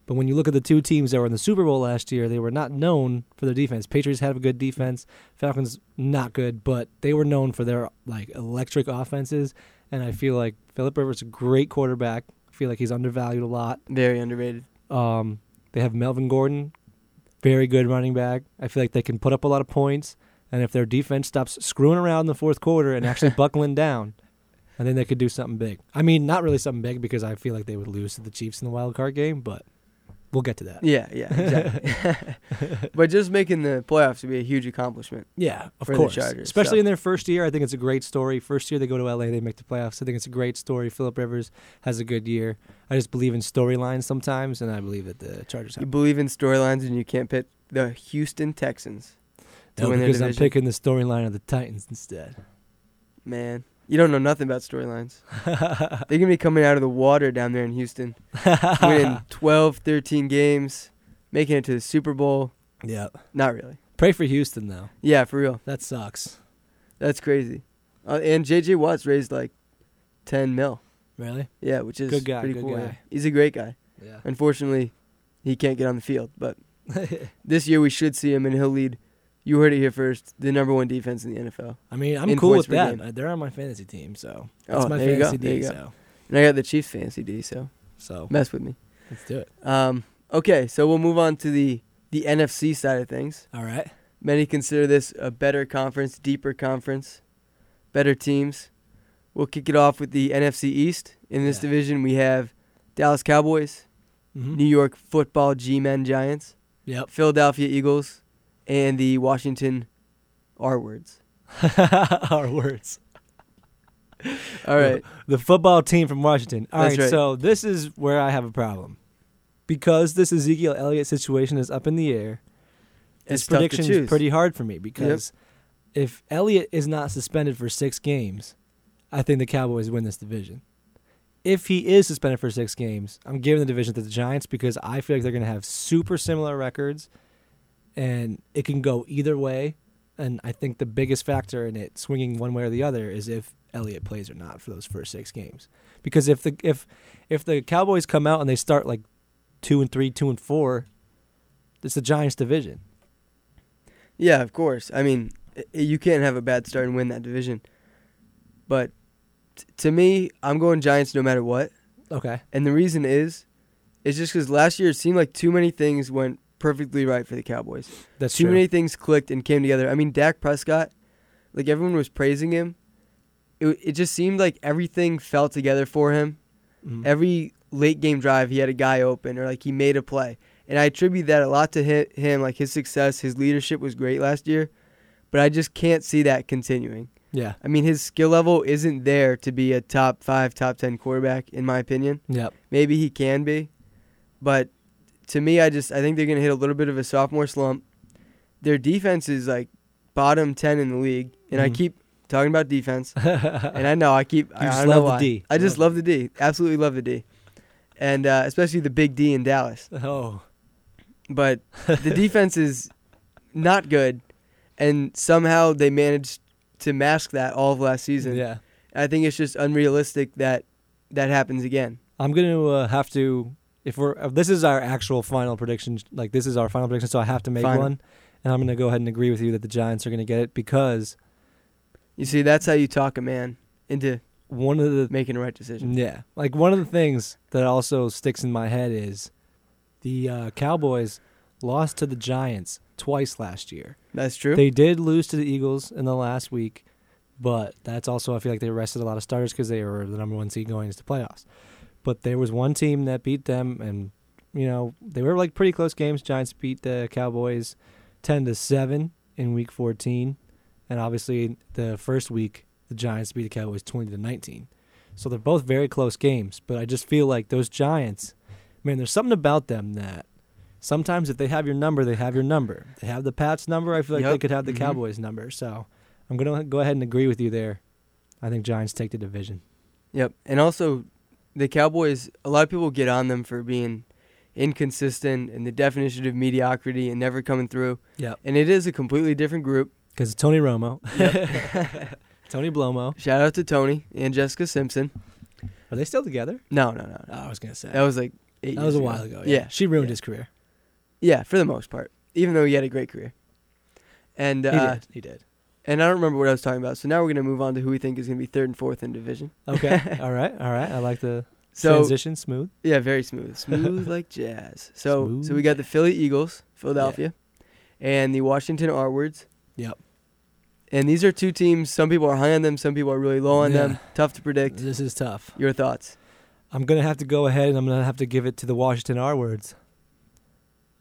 [SPEAKER 2] But when you look at the two teams that were in the Super Bowl last year, they were not known for their defense. Patriots had a good defense. Falcons not good, but they were known for their like electric offenses. And I feel like Philip Rivers is a great quarterback. I feel like he's undervalued a lot.
[SPEAKER 1] Very underrated.
[SPEAKER 2] Um, they have Melvin Gordon, very good running back. I feel like they can put up a lot of points. And if their defense stops screwing around in the fourth quarter and actually buckling down, I think they could do something big. I mean, not really something big because I feel like they would lose to the Chiefs in the wild card game, but we'll get to that.
[SPEAKER 1] Yeah, yeah, exactly. but just making the playoffs would be a huge accomplishment.
[SPEAKER 2] Yeah, of
[SPEAKER 1] For the
[SPEAKER 2] course.
[SPEAKER 1] Chargers,
[SPEAKER 2] Especially
[SPEAKER 1] so.
[SPEAKER 2] in their first year, I think it's a great story. First year they go to LA, they make the playoffs. I think it's a great story. Philip Rivers has a good year. I just believe in storylines sometimes, and I believe that the Chargers have You
[SPEAKER 1] believe in storylines, and you can't pick the Houston Texans
[SPEAKER 2] No, because I'm picking the storyline of the Titans instead.
[SPEAKER 1] Man, you don't know nothing about storylines. They're gonna be coming out of the water down there in Houston, winning 12, 13 games, making it to the Super Bowl.
[SPEAKER 2] yeah.
[SPEAKER 1] Not really.
[SPEAKER 2] Pray for Houston though.
[SPEAKER 1] Yeah, for real.
[SPEAKER 2] That sucks.
[SPEAKER 1] That's crazy. Uh, and JJ Watts raised like 10 mil.
[SPEAKER 2] Really?
[SPEAKER 1] Yeah, which is
[SPEAKER 2] Good guy,
[SPEAKER 1] pretty
[SPEAKER 2] good
[SPEAKER 1] cool. yeah.
[SPEAKER 2] guy.
[SPEAKER 1] He's a great guy.
[SPEAKER 2] Yeah.
[SPEAKER 1] Unfortunately, he can't get on the field, but this year we should see him, and he'll lead. You heard it here first. The number one defense in the NFL.
[SPEAKER 2] I mean, I'm
[SPEAKER 1] In
[SPEAKER 2] cool with that.
[SPEAKER 1] game.
[SPEAKER 2] Uh, They're on my fantasy team, so that's
[SPEAKER 1] Oh,
[SPEAKER 2] my
[SPEAKER 1] there you go,
[SPEAKER 2] fantasy D. So,
[SPEAKER 1] And I got the Chiefs fantasy D, so
[SPEAKER 2] so
[SPEAKER 1] mess with me.
[SPEAKER 2] let's do it.
[SPEAKER 1] Um, okay, so we'll move on to the the NFC side of things.
[SPEAKER 2] All right.
[SPEAKER 1] Many consider this a better conference, deeper conference, better teams. We'll kick it off with the NFC East. In this
[SPEAKER 2] Yeah.
[SPEAKER 1] division, we have Dallas Cowboys,
[SPEAKER 2] Mm-hmm.
[SPEAKER 1] New York Football G-Men Giants,
[SPEAKER 2] Yep.
[SPEAKER 1] Philadelphia Eagles, and the Washington R words.
[SPEAKER 2] R words.
[SPEAKER 1] All right.
[SPEAKER 2] The football team from Washington. All right,
[SPEAKER 1] right.
[SPEAKER 2] so this is where I have a problem. Because this Ezekiel Elliott situation is up in the air, this
[SPEAKER 1] It's tough to
[SPEAKER 2] prediction is pretty hard for me because if Elliott is not suspended for six games, I think the Cowboys win this division. If he is suspended for six games, I'm giving the division to the Giants because I feel like they're going to have super similar records, and it can go either way. and I think the biggest factor in it swinging one way or the other is if Elliott plays or not for those first six games. Because if the if if the Cowboys come out and they start like two and three, two and four, it's the Giants division.
[SPEAKER 1] Yeah, of course. I mean, you can't have a bad start and win that division. But t- to me, I'm going Giants no matter what.
[SPEAKER 2] Okay.
[SPEAKER 1] And the reason is, is just because last year it seemed like too many things went perfectly right for the Cowboys.
[SPEAKER 2] That's
[SPEAKER 1] too
[SPEAKER 2] true.
[SPEAKER 1] many things clicked and came together. I mean, Dak Prescott, like everyone was praising him. It, it just seemed like everything fell together for him.
[SPEAKER 2] Mhm.
[SPEAKER 1] Every late game drive, he had a guy open or like he made a play. And I attribute that a lot to hi- him. Like his success, his leadership was great last year. But I just can't see that continuing.
[SPEAKER 2] yeah.
[SPEAKER 1] I mean, his skill level isn't there to be a top five, top 10 quarterback, in my opinion.
[SPEAKER 2] Yep.
[SPEAKER 1] Maybe he can be, but to me, I just I think they're gonna hit a little bit of a sophomore slump. Their defense is like bottom ten in the league, and I
[SPEAKER 2] Mhm.
[SPEAKER 1] keep talking about defense, and I know I keep I,
[SPEAKER 2] just
[SPEAKER 1] I
[SPEAKER 2] love the. D.
[SPEAKER 1] I just
[SPEAKER 2] Love
[SPEAKER 1] the D, absolutely love the D, and uh, especially the big D in Dallas.
[SPEAKER 2] oh.
[SPEAKER 1] But the defense is not good, and somehow they managed to mask that all of last season.
[SPEAKER 2] Yeah.
[SPEAKER 1] I think it's just unrealistic that that happens again.
[SPEAKER 2] I'm gonna uh, have to if we're if this is our actual final prediction. Like this is our final prediction, so I have to make one, and I'm gonna go ahead and agree with you that the Giants are gonna get it because
[SPEAKER 1] You see, that's how you talk a man into
[SPEAKER 2] one of the
[SPEAKER 1] making a right decision.
[SPEAKER 2] yeah, like one of the things that also sticks in my head is the uh, Cowboys lost to the Giants twice last year.
[SPEAKER 1] That's true.
[SPEAKER 2] They did lose to the Eagles in the last week, but that's also I feel like they rested a lot of starters because they were the number one seed going into the playoffs. But there was one team that beat them, and you know they were like pretty close games. Giants beat the Cowboys ten to seven in Week 14, and obviously the first week the Giants beat the Cowboys twenty to nineteen. So they're both very close games, but I just feel like those Giants, man, there's something about them that sometimes if they have your number, they have your number. They have the Pats number. I feel like they could have the
[SPEAKER 1] Mhm.
[SPEAKER 2] Cowboys number. So I'm gonna go ahead and agree with you there. I think Giants take the division.
[SPEAKER 1] Yep. And also, the Cowboys, a lot of people get on them for being inconsistent and the definition of mediocrity and never coming through.
[SPEAKER 2] Yeah.
[SPEAKER 1] And it is a completely different group.
[SPEAKER 2] Because Tony Romo, Tony Blomo.
[SPEAKER 1] Shout out to Tony and Jessica Simpson.
[SPEAKER 2] Are they still together?
[SPEAKER 1] No, no, no.
[SPEAKER 2] Oh, I was gonna say
[SPEAKER 1] That was like eight
[SPEAKER 2] that was a while ago.
[SPEAKER 1] Yeah.
[SPEAKER 2] Yeah, she ruined
[SPEAKER 1] Yeah.
[SPEAKER 2] his career.
[SPEAKER 1] Yeah, for the most part. Even though he had a great career. And
[SPEAKER 2] He
[SPEAKER 1] uh,
[SPEAKER 2] did. He did.
[SPEAKER 1] And I don't remember what I was talking about. So now we're gonna move on to who we think is gonna be third and fourth in division.
[SPEAKER 2] Okay. all right. All right. I like the
[SPEAKER 1] So
[SPEAKER 2] transition. Smooth.
[SPEAKER 1] Yeah, very smooth. Smooth like jazz. So so we got the Philly Eagles, Philadelphia, and the Washington R-words.
[SPEAKER 2] Yep.
[SPEAKER 1] And these are two teams. Some people are high on them. Some people are really low on them. Tough to predict.
[SPEAKER 2] This is tough.
[SPEAKER 1] Your thoughts?
[SPEAKER 2] I'm gonna have to go ahead and I'm gonna have to give it to the Washington R words.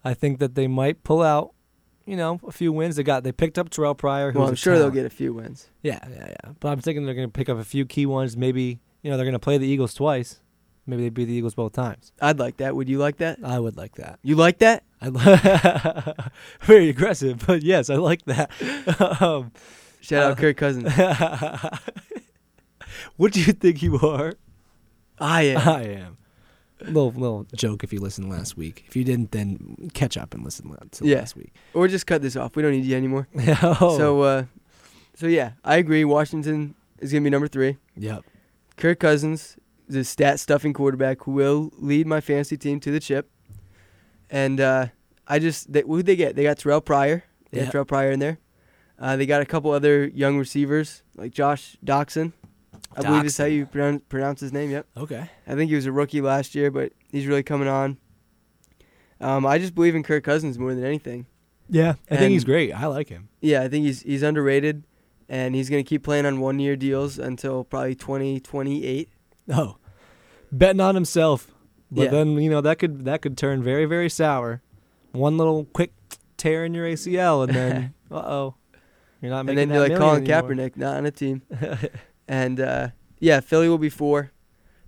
[SPEAKER 2] I think that they might pull out, you know, a few wins. They got they picked up Terrell Pryor.
[SPEAKER 1] Well, I'm sure they'll get a few wins.
[SPEAKER 2] Yeah, yeah, yeah. But I'm thinking they're gonna pick up a few key ones. Maybe you know they're gonna play the Eagles twice. Maybe they beat the Eagles both times.
[SPEAKER 1] I'd like that. Would you like that?
[SPEAKER 2] I would like that.
[SPEAKER 1] You like that?
[SPEAKER 2] I li- very aggressive, but yes, I like that. um,
[SPEAKER 1] Shout
[SPEAKER 2] Uh,
[SPEAKER 1] out Kirk Cousins.
[SPEAKER 2] what do you think you are?
[SPEAKER 1] I am.
[SPEAKER 2] I am. Little little joke if you listened last week. If you didn't, then catch up and listen to
[SPEAKER 1] Yeah.
[SPEAKER 2] last week.
[SPEAKER 1] or just cut this off. We don't need you anymore.
[SPEAKER 2] oh.
[SPEAKER 1] So, uh, so yeah, I agree. Washington is gonna be number three.
[SPEAKER 2] yep.
[SPEAKER 1] Kirk Cousins is a stat stuffing quarterback who will lead my fantasy team to the chip. And uh, I just they, who'd they get? They got Terrell Pryor. They
[SPEAKER 2] Yeah.
[SPEAKER 1] got Terrell Pryor in there. Uh, they got a couple other young receivers like Josh Doctson. I believe is how you pronounce, pronounce his name. Yep.
[SPEAKER 2] Okay.
[SPEAKER 1] I think he was a rookie last year, but he's really coming on. Um, I just believe in Kirk Cousins more than anything.
[SPEAKER 2] Yeah, I think he's great. I like him.
[SPEAKER 1] Yeah, I think he's he's underrated, and he's gonna keep playing on one year deals until probably twenty twenty eight.
[SPEAKER 2] Oh, betting on himself, but
[SPEAKER 1] Yeah.
[SPEAKER 2] then you know that could that could turn very very sour. One little quick tear in your ACL, and then uh oh, you're not
[SPEAKER 1] And then you're like Colin
[SPEAKER 2] anymore.
[SPEAKER 1] Kaepernick, not on a team. And uh, yeah, Philly will be four.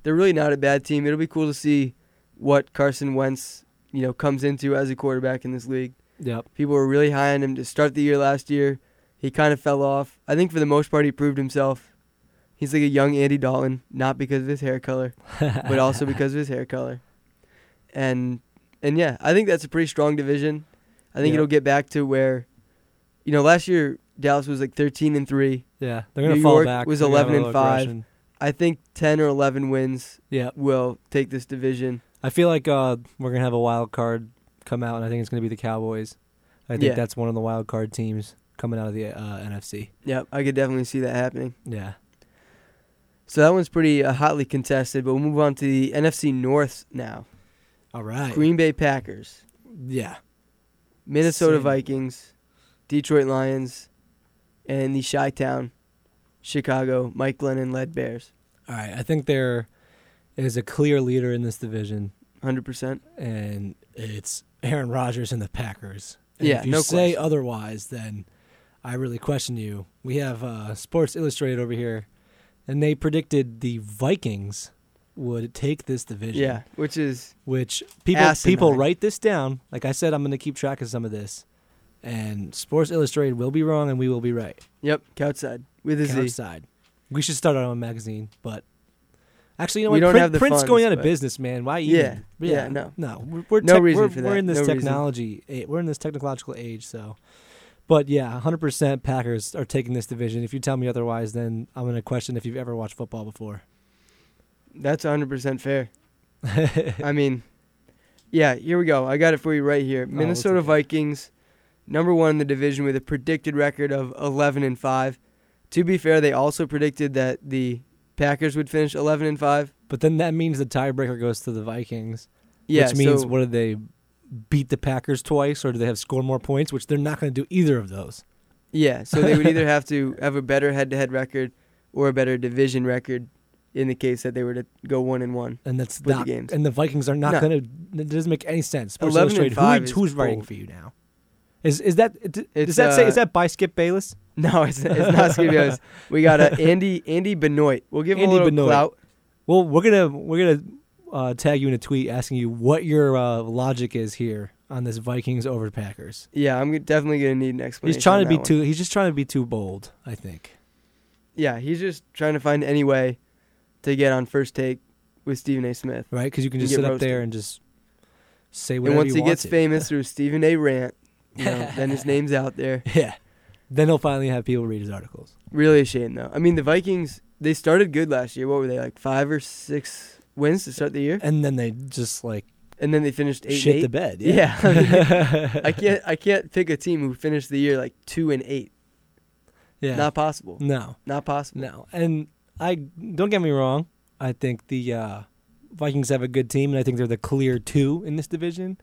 [SPEAKER 1] They're really not a bad team. It'll be cool to see what Carson Wentz, you know, comes into as a quarterback in this league.
[SPEAKER 2] Yep.
[SPEAKER 1] People were really high on him to start the year last year. He kind of fell off. I think for the most part he proved himself. He's like a young Andy Dalton, not because of his hair color, but also because of his hair color. And and yeah, I think that's a pretty strong division. I think
[SPEAKER 2] Yep.
[SPEAKER 1] it'll get back to where, you know, last year Dallas was like 13 and three.
[SPEAKER 2] Yeah, they're gonna
[SPEAKER 1] New
[SPEAKER 2] fall
[SPEAKER 1] York
[SPEAKER 2] back.
[SPEAKER 1] was
[SPEAKER 2] They're
[SPEAKER 1] 11 and five.
[SPEAKER 2] aggression.
[SPEAKER 1] I think 10 or 11 wins
[SPEAKER 2] Yeah,
[SPEAKER 1] will take this division.
[SPEAKER 2] I feel like uh, we're gonna have a wild card come out, and I think it's gonna be the Cowboys. I think
[SPEAKER 1] Yeah.
[SPEAKER 2] that's one of the wild card teams coming out of the uh, NFC.
[SPEAKER 1] Yep, I could definitely see that happening.
[SPEAKER 2] Yeah.
[SPEAKER 1] So that one's pretty uh, hotly contested, but we'll move on to the NFC North now.
[SPEAKER 2] All right.
[SPEAKER 1] Green Bay Packers,
[SPEAKER 2] Yeah.
[SPEAKER 1] Minnesota
[SPEAKER 2] Same.
[SPEAKER 1] Vikings, Detroit Lions, and the Chi-Town, Chicago, Mike Glennon led Bears.
[SPEAKER 2] All right. I think there is a clear leader in this division,
[SPEAKER 1] 100%.
[SPEAKER 2] and it's Aaron Rodgers and the Packers. And
[SPEAKER 1] Yeah,
[SPEAKER 2] if you
[SPEAKER 1] no
[SPEAKER 2] say
[SPEAKER 1] question.
[SPEAKER 2] otherwise, then I really question you. We have uh, Sports Illustrated over here, and they predicted the Vikings would take this division.
[SPEAKER 1] Yeah, which is
[SPEAKER 2] which people
[SPEAKER 1] Asinine.
[SPEAKER 2] people write this down. Like I said, I'm going to keep track of some of this. And Sports Illustrated will be wrong, and we will be right.
[SPEAKER 1] yep, couch side with a Z.
[SPEAKER 2] side. we should start our own magazine, but actually, you know
[SPEAKER 1] We
[SPEAKER 2] what?
[SPEAKER 1] don't
[SPEAKER 2] Print-
[SPEAKER 1] have the
[SPEAKER 2] print's
[SPEAKER 1] funds,
[SPEAKER 2] going out of
[SPEAKER 1] but-
[SPEAKER 2] business, man. Why?
[SPEAKER 1] Yeah,
[SPEAKER 2] even?
[SPEAKER 1] yeah, no.
[SPEAKER 2] no. We're, we're
[SPEAKER 1] No
[SPEAKER 2] tech-
[SPEAKER 1] reason
[SPEAKER 2] we're,
[SPEAKER 1] for
[SPEAKER 2] We're in this
[SPEAKER 1] no reason.
[SPEAKER 2] technology. a- We're in this technological age, so. But yeah, 100% Packers are taking this division. If you tell me otherwise, then I'm going to question if you've ever watched football before.
[SPEAKER 1] That's 100% fair. I mean, yeah, here we go. I got it for you right here.
[SPEAKER 2] Oh,
[SPEAKER 1] Minnesota. Vikings, number one in the division with a predicted record of 11 and 5. To be fair, they also predicted that the Packers would finish 11 and 5.
[SPEAKER 2] But then that means the tiebreaker goes to the Vikings.
[SPEAKER 1] Yeah,
[SPEAKER 2] which means
[SPEAKER 1] so,
[SPEAKER 2] what did they beat the Packers twice, or do they have score more points? Which they're not going to do either of those.
[SPEAKER 1] yeah, so they would either have to have a better head-to-head record or a better division record in the case that they were to go 1 and 1.
[SPEAKER 2] And that's
[SPEAKER 1] With the
[SPEAKER 2] not.
[SPEAKER 1] games.
[SPEAKER 2] And the Vikings are not
[SPEAKER 1] No.
[SPEAKER 2] going to. It doesn't make any sense. Sports
[SPEAKER 1] 11 and five
[SPEAKER 2] who,
[SPEAKER 1] is
[SPEAKER 2] who's writing for you now? Is is that
[SPEAKER 1] It's,
[SPEAKER 2] does that say
[SPEAKER 1] uh,
[SPEAKER 2] is that by Skip Bayless?
[SPEAKER 1] No, it's, it's not Bayless. We got uh, Andy Andy Benoit. We'll give him
[SPEAKER 2] Andy
[SPEAKER 1] a little
[SPEAKER 2] Benoit.
[SPEAKER 1] clout.
[SPEAKER 2] Well, we're gonna we're gonna uh, tag you in a tweet asking you what your uh, logic is here on this Vikings over Packers.
[SPEAKER 1] Yeah, I'm definitely going to need an explanation.
[SPEAKER 2] He's trying to be
[SPEAKER 1] one.
[SPEAKER 2] too. He's just trying to be too bold. I think.
[SPEAKER 1] Yeah, he's just trying to find any way to get on first take with Stephen A. Smith.
[SPEAKER 2] right? Because you can just sit up there and just say
[SPEAKER 1] what
[SPEAKER 2] you
[SPEAKER 1] want.
[SPEAKER 2] and
[SPEAKER 1] once
[SPEAKER 2] he
[SPEAKER 1] gets
[SPEAKER 2] to.
[SPEAKER 1] famous through Stephen A. Rant, you know, then his name's out there.
[SPEAKER 2] yeah, then he'll finally have people read his articles.
[SPEAKER 1] Really a shame though. I mean, the Vikings they started good last year. What were they like five or six wins to start the year,
[SPEAKER 2] And then they just like
[SPEAKER 1] and then they finished eight.
[SPEAKER 2] shit
[SPEAKER 1] and
[SPEAKER 2] the bed.
[SPEAKER 1] Yeah,
[SPEAKER 2] Yeah,
[SPEAKER 1] I can't I can't pick a team who finished the year like two and eight.
[SPEAKER 2] yeah.
[SPEAKER 1] Not possible.
[SPEAKER 2] no,
[SPEAKER 1] Not possible.
[SPEAKER 2] no. And I don't get me wrong. I think the uh, Vikings have a good team, and I think they're the clear two in this division.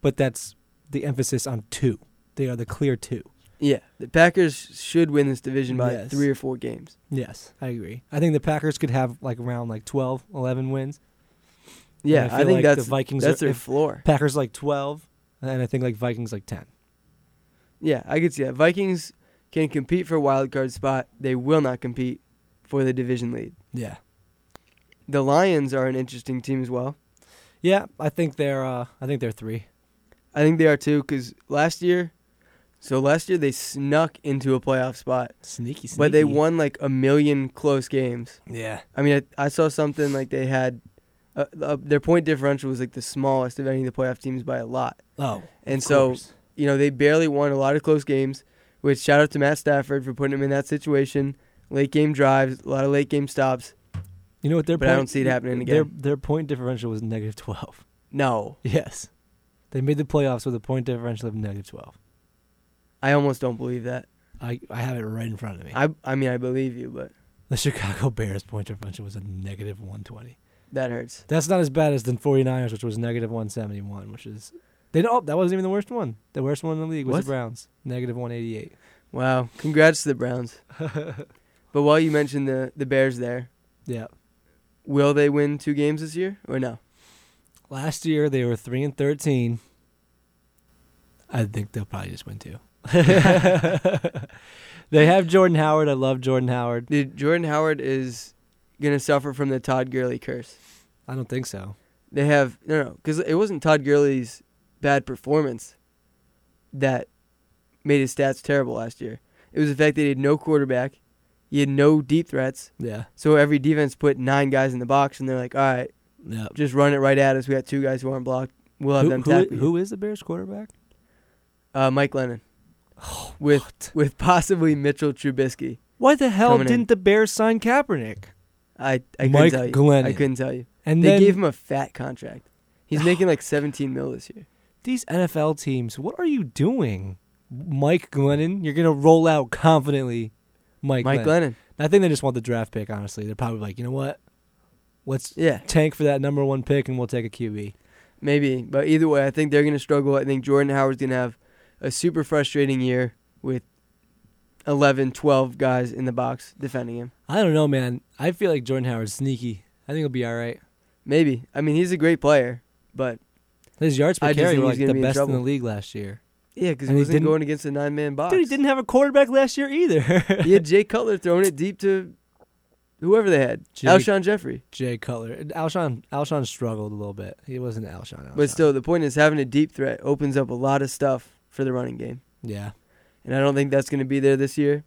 [SPEAKER 2] But that's the emphasis on two. They are the clear two.
[SPEAKER 1] Yeah, the Packers should win this division by
[SPEAKER 2] Yes.
[SPEAKER 1] three or four games.
[SPEAKER 2] Yes, I agree. I think the Packers could have like around like 12, 11 wins.
[SPEAKER 1] Yeah,
[SPEAKER 2] I,
[SPEAKER 1] I, think
[SPEAKER 2] like
[SPEAKER 1] that's
[SPEAKER 2] the Vikings.
[SPEAKER 1] that's
[SPEAKER 2] are,
[SPEAKER 1] their floor.
[SPEAKER 2] Packers like twelve, and I think like Vikings like ten.
[SPEAKER 1] Yeah, I could see that. Vikings can compete for a wild card spot. They will not compete for the division lead.
[SPEAKER 2] Yeah,
[SPEAKER 1] The Lions are an interesting team as well.
[SPEAKER 2] yeah. I think they're. Uh, I think they're three.
[SPEAKER 1] I think they are too because last year, so last year they snuck into a playoff spot,
[SPEAKER 2] Sneaky, sneaky.
[SPEAKER 1] but they won like a million close games.
[SPEAKER 2] Yeah,
[SPEAKER 1] I mean, I, I saw something like they had uh, uh, their point differential was like the smallest of any of the playoff teams by a lot.
[SPEAKER 2] Oh,
[SPEAKER 1] And so
[SPEAKER 2] course.
[SPEAKER 1] you know they barely won a lot of close games. Which shout out to Matt Stafford for putting him in that situation. Late game drives, a lot of late game stops.
[SPEAKER 2] you know what their
[SPEAKER 1] but I don't see it happening
[SPEAKER 2] Their
[SPEAKER 1] again.
[SPEAKER 2] their point differential was negative twelve.
[SPEAKER 1] No,
[SPEAKER 2] Yes, they made the playoffs with a point differential of negative twelve.
[SPEAKER 1] I almost don't believe that.
[SPEAKER 2] I I have it right in front of me.
[SPEAKER 1] I I mean I believe you, but
[SPEAKER 2] the Chicago Bears point differential was a negative one twenty.
[SPEAKER 1] that hurts.
[SPEAKER 2] That's not as bad as the 49ers, which was negative 171, which is. They don't, that wasn't even the worst one. The worst one in the league was
[SPEAKER 1] What?
[SPEAKER 2] the Browns, negative 188.
[SPEAKER 1] Wow, congrats to the Browns. But while you mentioned the the Bears there,
[SPEAKER 2] Yeah.
[SPEAKER 1] will they win two games this year or no?
[SPEAKER 2] Last year they were 3 and 13. I think they'll probably just win two. they have Jordan Howard. I love Jordan Howard.
[SPEAKER 1] The Jordan Howard is gonna suffer from the Todd Gurley curse.
[SPEAKER 2] I don't think so.
[SPEAKER 1] They have no no because it wasn't Todd Gurley's bad performance that made his stats terrible last year. It was the fact that he had no quarterback, he had no deep threats.
[SPEAKER 2] Yeah.
[SPEAKER 1] So every defense put nine guys in the box, and they're like, "All right,
[SPEAKER 2] Yeah.
[SPEAKER 1] just run it right at us. We got two guys who aren't blocked. We'll have
[SPEAKER 2] Who,
[SPEAKER 1] them
[SPEAKER 2] who,
[SPEAKER 1] tackle you."
[SPEAKER 2] who is the Bears quarterback?
[SPEAKER 1] Uh, Mike Glennon. with
[SPEAKER 2] What?
[SPEAKER 1] with possibly Mitchell Trubisky.
[SPEAKER 2] Why the hell
[SPEAKER 1] Coming
[SPEAKER 2] didn't the Bears sign Kaepernick?
[SPEAKER 1] I I couldn't
[SPEAKER 2] Mike
[SPEAKER 1] tell you.
[SPEAKER 2] Glennon.
[SPEAKER 1] I couldn't tell you.
[SPEAKER 2] And
[SPEAKER 1] they
[SPEAKER 2] then
[SPEAKER 1] gave him a fat contract. He's making like 17 mil this year.
[SPEAKER 2] these NFL teams, what are you doing? Mike Glennon, you're gonna roll out confidently. Mike,
[SPEAKER 1] Mike
[SPEAKER 2] Glennon.
[SPEAKER 1] Glennon.
[SPEAKER 2] I think they just want the draft pick. Honestly, they're probably like, you know what? Let's
[SPEAKER 1] Yeah,
[SPEAKER 2] tank for that number one pick, and we'll take a QB.
[SPEAKER 1] maybe. But either way, I think they're going to struggle. I think Jordan Howard's going to have a super frustrating year with 11, 12 guys in the box defending him.
[SPEAKER 2] I don't know, man. I feel like Jordan Howard's sneaky. I think he'll be all right.
[SPEAKER 1] Maybe. I mean, he's a great player, but
[SPEAKER 2] His yards per
[SPEAKER 1] I
[SPEAKER 2] carry were like the
[SPEAKER 1] be
[SPEAKER 2] best in the league last year.
[SPEAKER 1] yeah, because he wasn't going against a nine man box.
[SPEAKER 2] Dude, he didn't have a quarterback last year either.
[SPEAKER 1] he had Jay Cutler throwing it deep to whoever they had.
[SPEAKER 2] Jay-
[SPEAKER 1] Alshon Jeffery.
[SPEAKER 2] Jay Cutler, Alshon, Alshon struggled a little bit. He wasn't Alshon. Alshon.
[SPEAKER 1] But still, the point is having a deep threat opens up a lot of stuff for the running game.
[SPEAKER 2] yeah,
[SPEAKER 1] And I don't think that's going to be there this year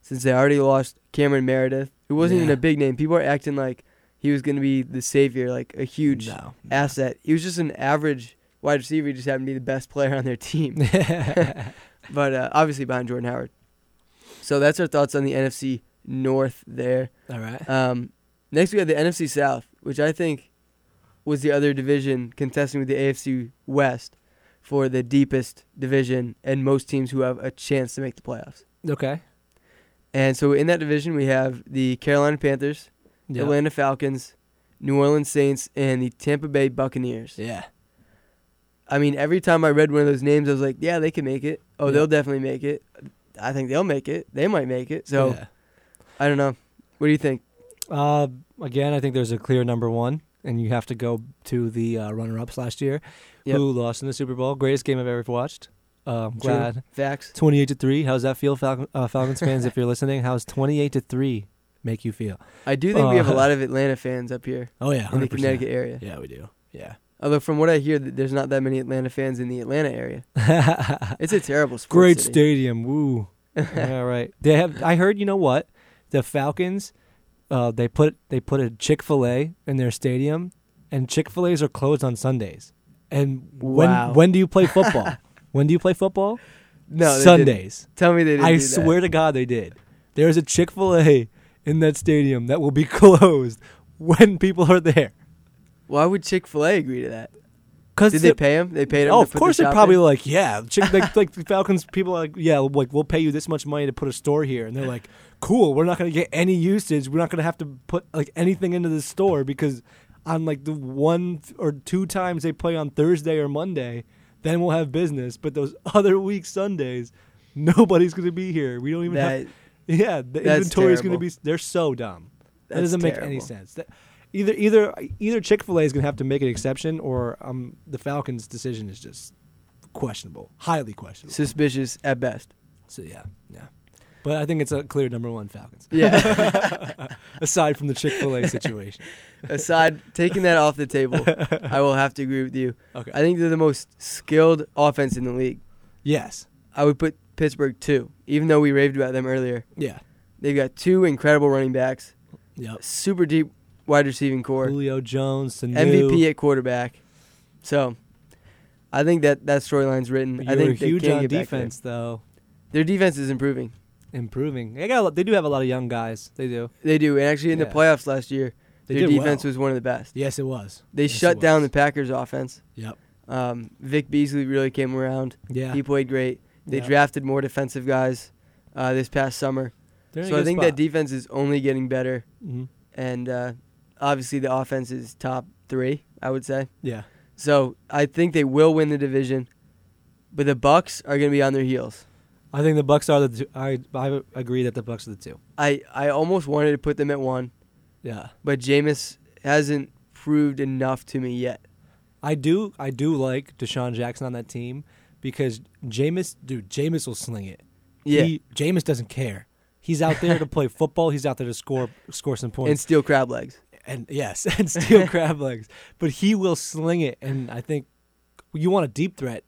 [SPEAKER 1] since they already lost Cameron Meredith, who wasn't even a big name. People are acting like he was going to be the savior, like a huge
[SPEAKER 2] no.
[SPEAKER 1] asset. He was just an average wide receiver. He just happened to be the best player on their team. but uh, obviously behind Jordan Howard. So that's our thoughts on the NFC North there.
[SPEAKER 2] All right.
[SPEAKER 1] Um, next, we have the NFC South, which I think was the other division contesting with the AFC West for the deepest division and most teams who have a chance to make the playoffs.
[SPEAKER 2] Okay.
[SPEAKER 1] And so in that division, we have the Carolina Panthers,
[SPEAKER 2] Yeah.
[SPEAKER 1] Atlanta Falcons, New Orleans Saints, and the Tampa Bay Buccaneers.
[SPEAKER 2] Yeah.
[SPEAKER 1] I mean, every time I read one of those names, I was like, yeah, they can make it. Oh,
[SPEAKER 2] Yeah.
[SPEAKER 1] they'll definitely make it. I think they'll make it. They might make it. So
[SPEAKER 2] Yeah.
[SPEAKER 1] I don't know. What do you think?
[SPEAKER 2] Uh, again, I think there's a clear number one, and you have to go to the uh, runner-ups last year,
[SPEAKER 1] Yep.
[SPEAKER 2] who lost in the Super Bowl. Greatest game I've ever watched. Um,
[SPEAKER 1] True.
[SPEAKER 2] glad.
[SPEAKER 1] Facts.
[SPEAKER 2] Twenty-eight to three. How's that feel, Falcon, uh, Falcons fans? if you're listening, how's twenty-eight to three make you feel?
[SPEAKER 1] I do think we have a
[SPEAKER 2] Uh,
[SPEAKER 1] lot of Atlanta fans up here
[SPEAKER 2] Oh yeah,
[SPEAKER 1] in the Connecticut area.
[SPEAKER 2] Yeah, we do. Yeah.
[SPEAKER 1] Although from what I hear, there's not that many Atlanta fans in the Atlanta area. It's a terrible sports
[SPEAKER 2] Great
[SPEAKER 1] city.
[SPEAKER 2] stadium. Woo. yeah, right. They have. I heard. You know what? The Falcons. Uh, they put they put a Chick Fil A in their stadium, and Chick Fil A's are closed on Sundays. And when
[SPEAKER 1] Wow.
[SPEAKER 2] when do you play football? when do you play football?
[SPEAKER 1] No, they didn't.
[SPEAKER 2] Sundays.
[SPEAKER 1] Tell me they didn't.
[SPEAKER 2] I swear to God, they did. There's a Chick Fil A in that stadium that will be closed when people are there.
[SPEAKER 1] Why would Chick Fil A agree to that?
[SPEAKER 2] Cause
[SPEAKER 1] Did they pay him? They paid him.
[SPEAKER 2] Oh, of course
[SPEAKER 1] the
[SPEAKER 2] they're probably
[SPEAKER 1] in?
[SPEAKER 2] like, yeah, Chick, like, like the Falcons people are like, yeah, like we'll pay you this much money to put a store here, and they're like, cool, we're not gonna get any usage, we're not gonna have to put like anything into the store because on like the one or two times they play on Thursday or Monday, then we'll have business, but those other week Sundays, nobody's gonna be here. We don't even
[SPEAKER 1] that.
[SPEAKER 2] have. Yeah, the inventory is gonna be. They're so dumb. That
[SPEAKER 1] That's
[SPEAKER 2] doesn't make any sense. That, either either either Chick Fil A is gonna have to make an exception, or um the Falcons' decision is just questionable, highly questionable.
[SPEAKER 1] Suspicious at best.
[SPEAKER 2] So yeah, yeah. But I think it's a clear number one Falcons.
[SPEAKER 1] Yeah.
[SPEAKER 2] Aside from the Chick Fil A situation.
[SPEAKER 1] Aside, taking that off the table, I will have to agree with you.
[SPEAKER 2] Okay.
[SPEAKER 1] I think they're the most skilled offense in the league.
[SPEAKER 2] yes.
[SPEAKER 1] I would put Pittsburgh two, even though we raved about them earlier.
[SPEAKER 2] Yeah.
[SPEAKER 1] They've got two incredible running backs,
[SPEAKER 2] Yep.
[SPEAKER 1] super deep wide receiving core,
[SPEAKER 2] Julio Jones, Sanu.
[SPEAKER 1] MVP at quarterback. So, I think that that storyline's written.
[SPEAKER 2] But
[SPEAKER 1] I think they
[SPEAKER 2] huge
[SPEAKER 1] can
[SPEAKER 2] on
[SPEAKER 1] get back there.
[SPEAKER 2] defense, though.
[SPEAKER 1] Their defense is improving.
[SPEAKER 2] Improving. They got. A, lot- they do have a lot of young guys. They do.
[SPEAKER 1] They do, and actually in the playoffs last year,
[SPEAKER 2] They
[SPEAKER 1] their defense
[SPEAKER 2] well.
[SPEAKER 1] was one of the best.
[SPEAKER 2] Yes, it was.
[SPEAKER 1] They
[SPEAKER 2] Yes,
[SPEAKER 1] shut down
[SPEAKER 2] was.
[SPEAKER 1] the Packers' offense.
[SPEAKER 2] Yep.
[SPEAKER 1] Um, Vic Beasley really came around.
[SPEAKER 2] Yeah.
[SPEAKER 1] He played great. They
[SPEAKER 2] Yeah.
[SPEAKER 1] drafted more defensive guys uh, this past summer.
[SPEAKER 2] They're
[SPEAKER 1] So I think
[SPEAKER 2] spot.
[SPEAKER 1] that defense is only getting better,
[SPEAKER 2] hmm
[SPEAKER 1] and uh, obviously the offense is top three. I would say.
[SPEAKER 2] Yeah.
[SPEAKER 1] So I think they will win the division, but the Bucks are going to be on their heels.
[SPEAKER 2] I think the Bucks are the. Two, I I agree that the Bucks are the two.
[SPEAKER 1] I, I almost wanted to put them at one,
[SPEAKER 2] Yeah.
[SPEAKER 1] but Jameis hasn't proved enough to me yet.
[SPEAKER 2] I do. I do like DeSean Jackson on that team because Jameis, dude, Jameis will sling it.
[SPEAKER 1] Yeah,
[SPEAKER 2] He, Jameis doesn't care. He's out there to play football. He's out there to score score some points and
[SPEAKER 1] steal crab legs.
[SPEAKER 2] And, yes, and steal crab legs. But he will sling it. And I think you want a deep threat.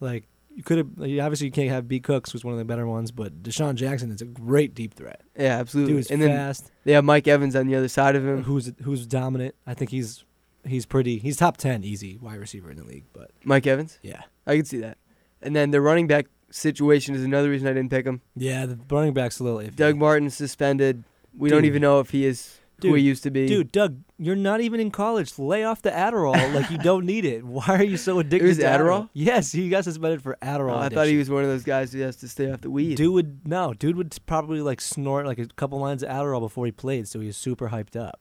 [SPEAKER 2] Like you could have. Like, obviously, you can't have B Cooks, who's one of the better ones. But DeSean Jackson is a great deep threat.
[SPEAKER 1] Yeah, absolutely.
[SPEAKER 2] Dude's
[SPEAKER 1] and then
[SPEAKER 2] fast.
[SPEAKER 1] they have Mike Evans on the other side of him.
[SPEAKER 2] Who's who's dominant. I think he's he's pretty. He's top ten easy wide receiver in the league. But
[SPEAKER 1] Mike Evans.
[SPEAKER 2] yeah,
[SPEAKER 1] I can see that. And then the running back situation is another reason I didn't pick him.
[SPEAKER 2] Yeah, the running back's a little iffy.
[SPEAKER 1] Doug Martin suspended. We don't even know if he is who
[SPEAKER 2] Dude.
[SPEAKER 1] he used to be.
[SPEAKER 2] Dude, Doug, you're not even in college. Lay off the Adderall like you don't need it. Why are you so addicted
[SPEAKER 1] was
[SPEAKER 2] to
[SPEAKER 1] Adderall?
[SPEAKER 2] Yes, he got suspended for Adderall.
[SPEAKER 1] Oh, I thought he was one of those guys who has to stay off the weed.
[SPEAKER 2] Dude would no, dude would probably like snort like a couple lines of Adderall before he played, so he was super hyped up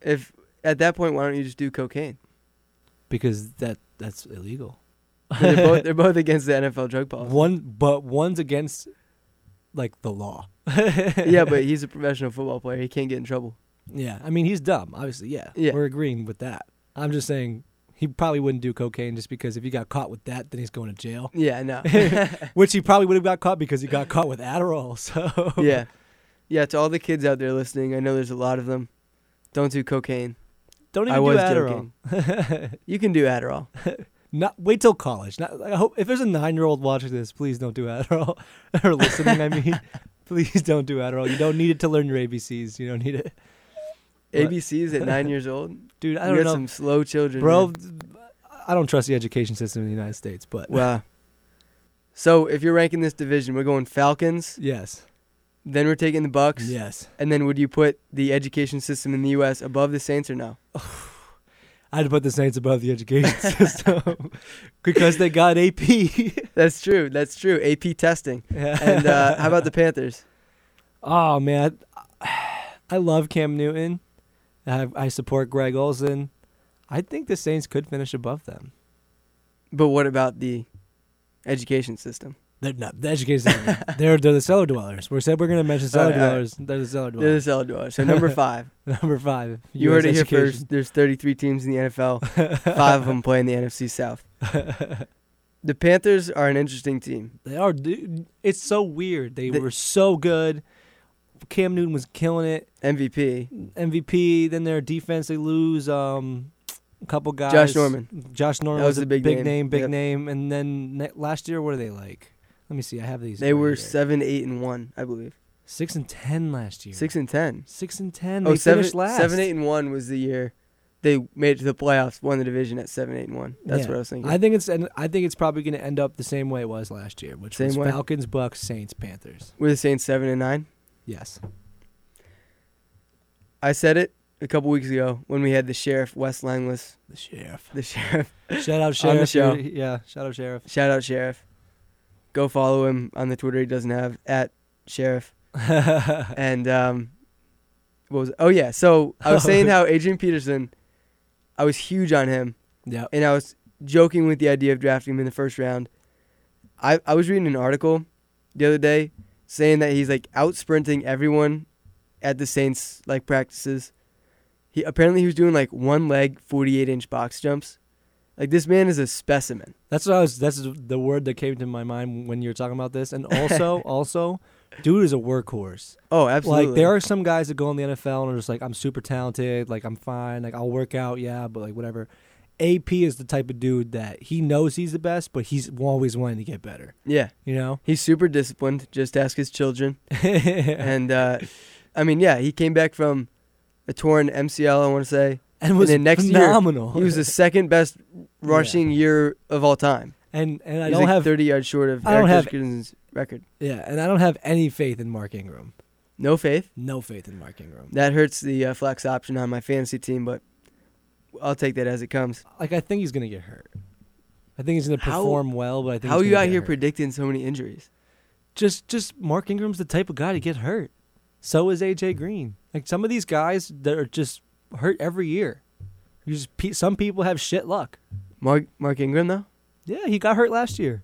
[SPEAKER 1] If at that point, why don't you just do cocaine?
[SPEAKER 2] because that that's illegal.
[SPEAKER 1] they're both they're both against the NFL drug policy.
[SPEAKER 2] One, but one's against like the law.
[SPEAKER 1] yeah, but he's a professional football player. He can't get in trouble.
[SPEAKER 2] yeah, I mean he's dumb. Obviously, yeah,
[SPEAKER 1] Yeah.
[SPEAKER 2] we're agreeing with that. I'm just saying he probably wouldn't do cocaine just because if he got caught with that, then he's going to jail.
[SPEAKER 1] Yeah, no.
[SPEAKER 2] Which he probably would have got caught because he got caught with Adderall. So
[SPEAKER 1] yeah, yeah. To all the kids out there listening, I know there's a lot of them. Don't do cocaine.
[SPEAKER 2] don't even
[SPEAKER 1] I
[SPEAKER 2] do Adderall.
[SPEAKER 1] You can do Adderall.
[SPEAKER 2] Not wait till college. Not, I hope if there's a nine year old watching this, please don't do Adderall or listening. I mean, please don't do Adderall. You don't need it to learn your ABCs. You don't need it?
[SPEAKER 1] ABCs at nine years old.
[SPEAKER 2] dude. I don't
[SPEAKER 1] got
[SPEAKER 2] know,
[SPEAKER 1] some slow children,
[SPEAKER 2] bro.
[SPEAKER 1] man.
[SPEAKER 2] I don't trust the education system in the United States, but
[SPEAKER 1] Wow. So if you're ranking this division, we're going Falcons.
[SPEAKER 2] yes,
[SPEAKER 1] Then we're taking the Bucks.
[SPEAKER 2] yes.
[SPEAKER 1] And then would you put the education system in the U.S. above the Saints or no?
[SPEAKER 2] I'd put the Saints above the education system because they got AP.
[SPEAKER 1] That's true. That's true. AP testing. And uh, how about the Panthers?
[SPEAKER 2] Oh man, I, I love Cam Newton. I, I support Greg Olsen. I think the Saints could finish above them.
[SPEAKER 1] But what about the education system?
[SPEAKER 2] They're not the education. they're they're the cellar dwellers. We said we're gonna mention cellar
[SPEAKER 1] All right, all right.
[SPEAKER 2] dwellers. They're the cellar dwellers.
[SPEAKER 1] They're the
[SPEAKER 2] dwellers.
[SPEAKER 1] cellar dwellers. So number five.
[SPEAKER 2] Number five.
[SPEAKER 1] You heard it here first. There's 33 teams in the NFL. Five of them play in the NFC South. The Panthers are an interesting team.
[SPEAKER 2] They are. Dude, it's so weird. They,
[SPEAKER 1] They-
[SPEAKER 2] were so good. Cam Newton was killing it.
[SPEAKER 1] MVP.
[SPEAKER 2] MVP. Then their defense, they lose um, a couple guys.
[SPEAKER 1] Josh Norman.
[SPEAKER 2] Josh Norman
[SPEAKER 1] That
[SPEAKER 2] was,
[SPEAKER 1] was
[SPEAKER 2] a
[SPEAKER 1] big
[SPEAKER 2] big,
[SPEAKER 1] name.
[SPEAKER 2] name, big
[SPEAKER 1] Yep.
[SPEAKER 2] name. And then ne- last year, what are they like? Let me see. I have these.
[SPEAKER 1] They
[SPEAKER 2] right
[SPEAKER 1] were
[SPEAKER 2] here.
[SPEAKER 1] seven, eight, and one, I believe.
[SPEAKER 2] six and ten last year.
[SPEAKER 1] Six and ten.
[SPEAKER 2] Six and ten.
[SPEAKER 1] Oh,
[SPEAKER 2] They
[SPEAKER 1] seven,
[SPEAKER 2] finished last.
[SPEAKER 1] seven, eight, and one was the year they made it to the playoffs, won the division at seven, eight, and one. That's
[SPEAKER 2] Yeah.
[SPEAKER 1] what I was thinking.
[SPEAKER 2] I think it's and I think it's probably going to end up the same way it was last year, which
[SPEAKER 1] Same
[SPEAKER 2] was
[SPEAKER 1] way?
[SPEAKER 2] Falcons, Bucks, Saints, Panthers.
[SPEAKER 1] We're the Saints seven and nine.
[SPEAKER 2] Yes.
[SPEAKER 1] I said it a couple weeks ago when we had the sheriff Wes Langlis,
[SPEAKER 2] The sheriff.
[SPEAKER 1] the sheriff.
[SPEAKER 2] Shout out sheriff.
[SPEAKER 1] On the show.
[SPEAKER 2] Yeah. Shout out sheriff.
[SPEAKER 1] Shout out sheriff. Go follow him on the Twitter he doesn't have at sheriff. And um, what was it? oh yeah? So I was saying how Adrian Peterson, I was huge on him,
[SPEAKER 2] yeah.
[SPEAKER 1] and I was joking with the idea of drafting him in the first round. I I was reading an article the other day saying that he's like out sprinting everyone at the Saints like practices. He apparently he was doing like one leg forty eight inch box jumps. Like this man is a specimen.
[SPEAKER 2] That's what I was. That's the word that came to my mind when you were talking about this. And also, also, dude is a workhorse.
[SPEAKER 1] Oh, absolutely.
[SPEAKER 2] Like there are some guys that go in the NFL and are just like, I'm super talented. Like I'm fine. Like I'll work out. Yeah, but like whatever. AP is the type of dude that he knows he's the best, but he's always wanting to get better.
[SPEAKER 1] yeah,
[SPEAKER 2] You know.
[SPEAKER 1] he's super disciplined. Just ask his children. and uh, I mean, yeah, he came back from a torn MCL. I want to say
[SPEAKER 2] and was
[SPEAKER 1] then next year,
[SPEAKER 2] phenomenal.
[SPEAKER 1] he was the second best rushing year of all time.
[SPEAKER 2] and and I
[SPEAKER 1] He's
[SPEAKER 2] don't
[SPEAKER 1] like
[SPEAKER 2] have
[SPEAKER 1] 30 yards short of
[SPEAKER 2] I don't
[SPEAKER 1] Eric
[SPEAKER 2] have-
[SPEAKER 1] Dickerson's record.
[SPEAKER 2] yeah, and I don't have any faith in Mark Ingram.
[SPEAKER 1] No faith.
[SPEAKER 2] No faith in Mark Ingram.
[SPEAKER 1] That hurts the uh, flex option on my fantasy team, but I'll take that as it comes.
[SPEAKER 2] Like I think he's gonna get hurt. I think he's gonna
[SPEAKER 1] How-
[SPEAKER 2] perform well, but I think
[SPEAKER 1] How are you out here
[SPEAKER 2] hurt.
[SPEAKER 1] predicting so many injuries?
[SPEAKER 2] just just Mark Ingram's the type of guy to get hurt. So is AJ Green. Like some of these guys that are just hurt every year. You just some people have shit luck.
[SPEAKER 1] Mark Mark Ingram though?
[SPEAKER 2] Yeah, he got hurt last year.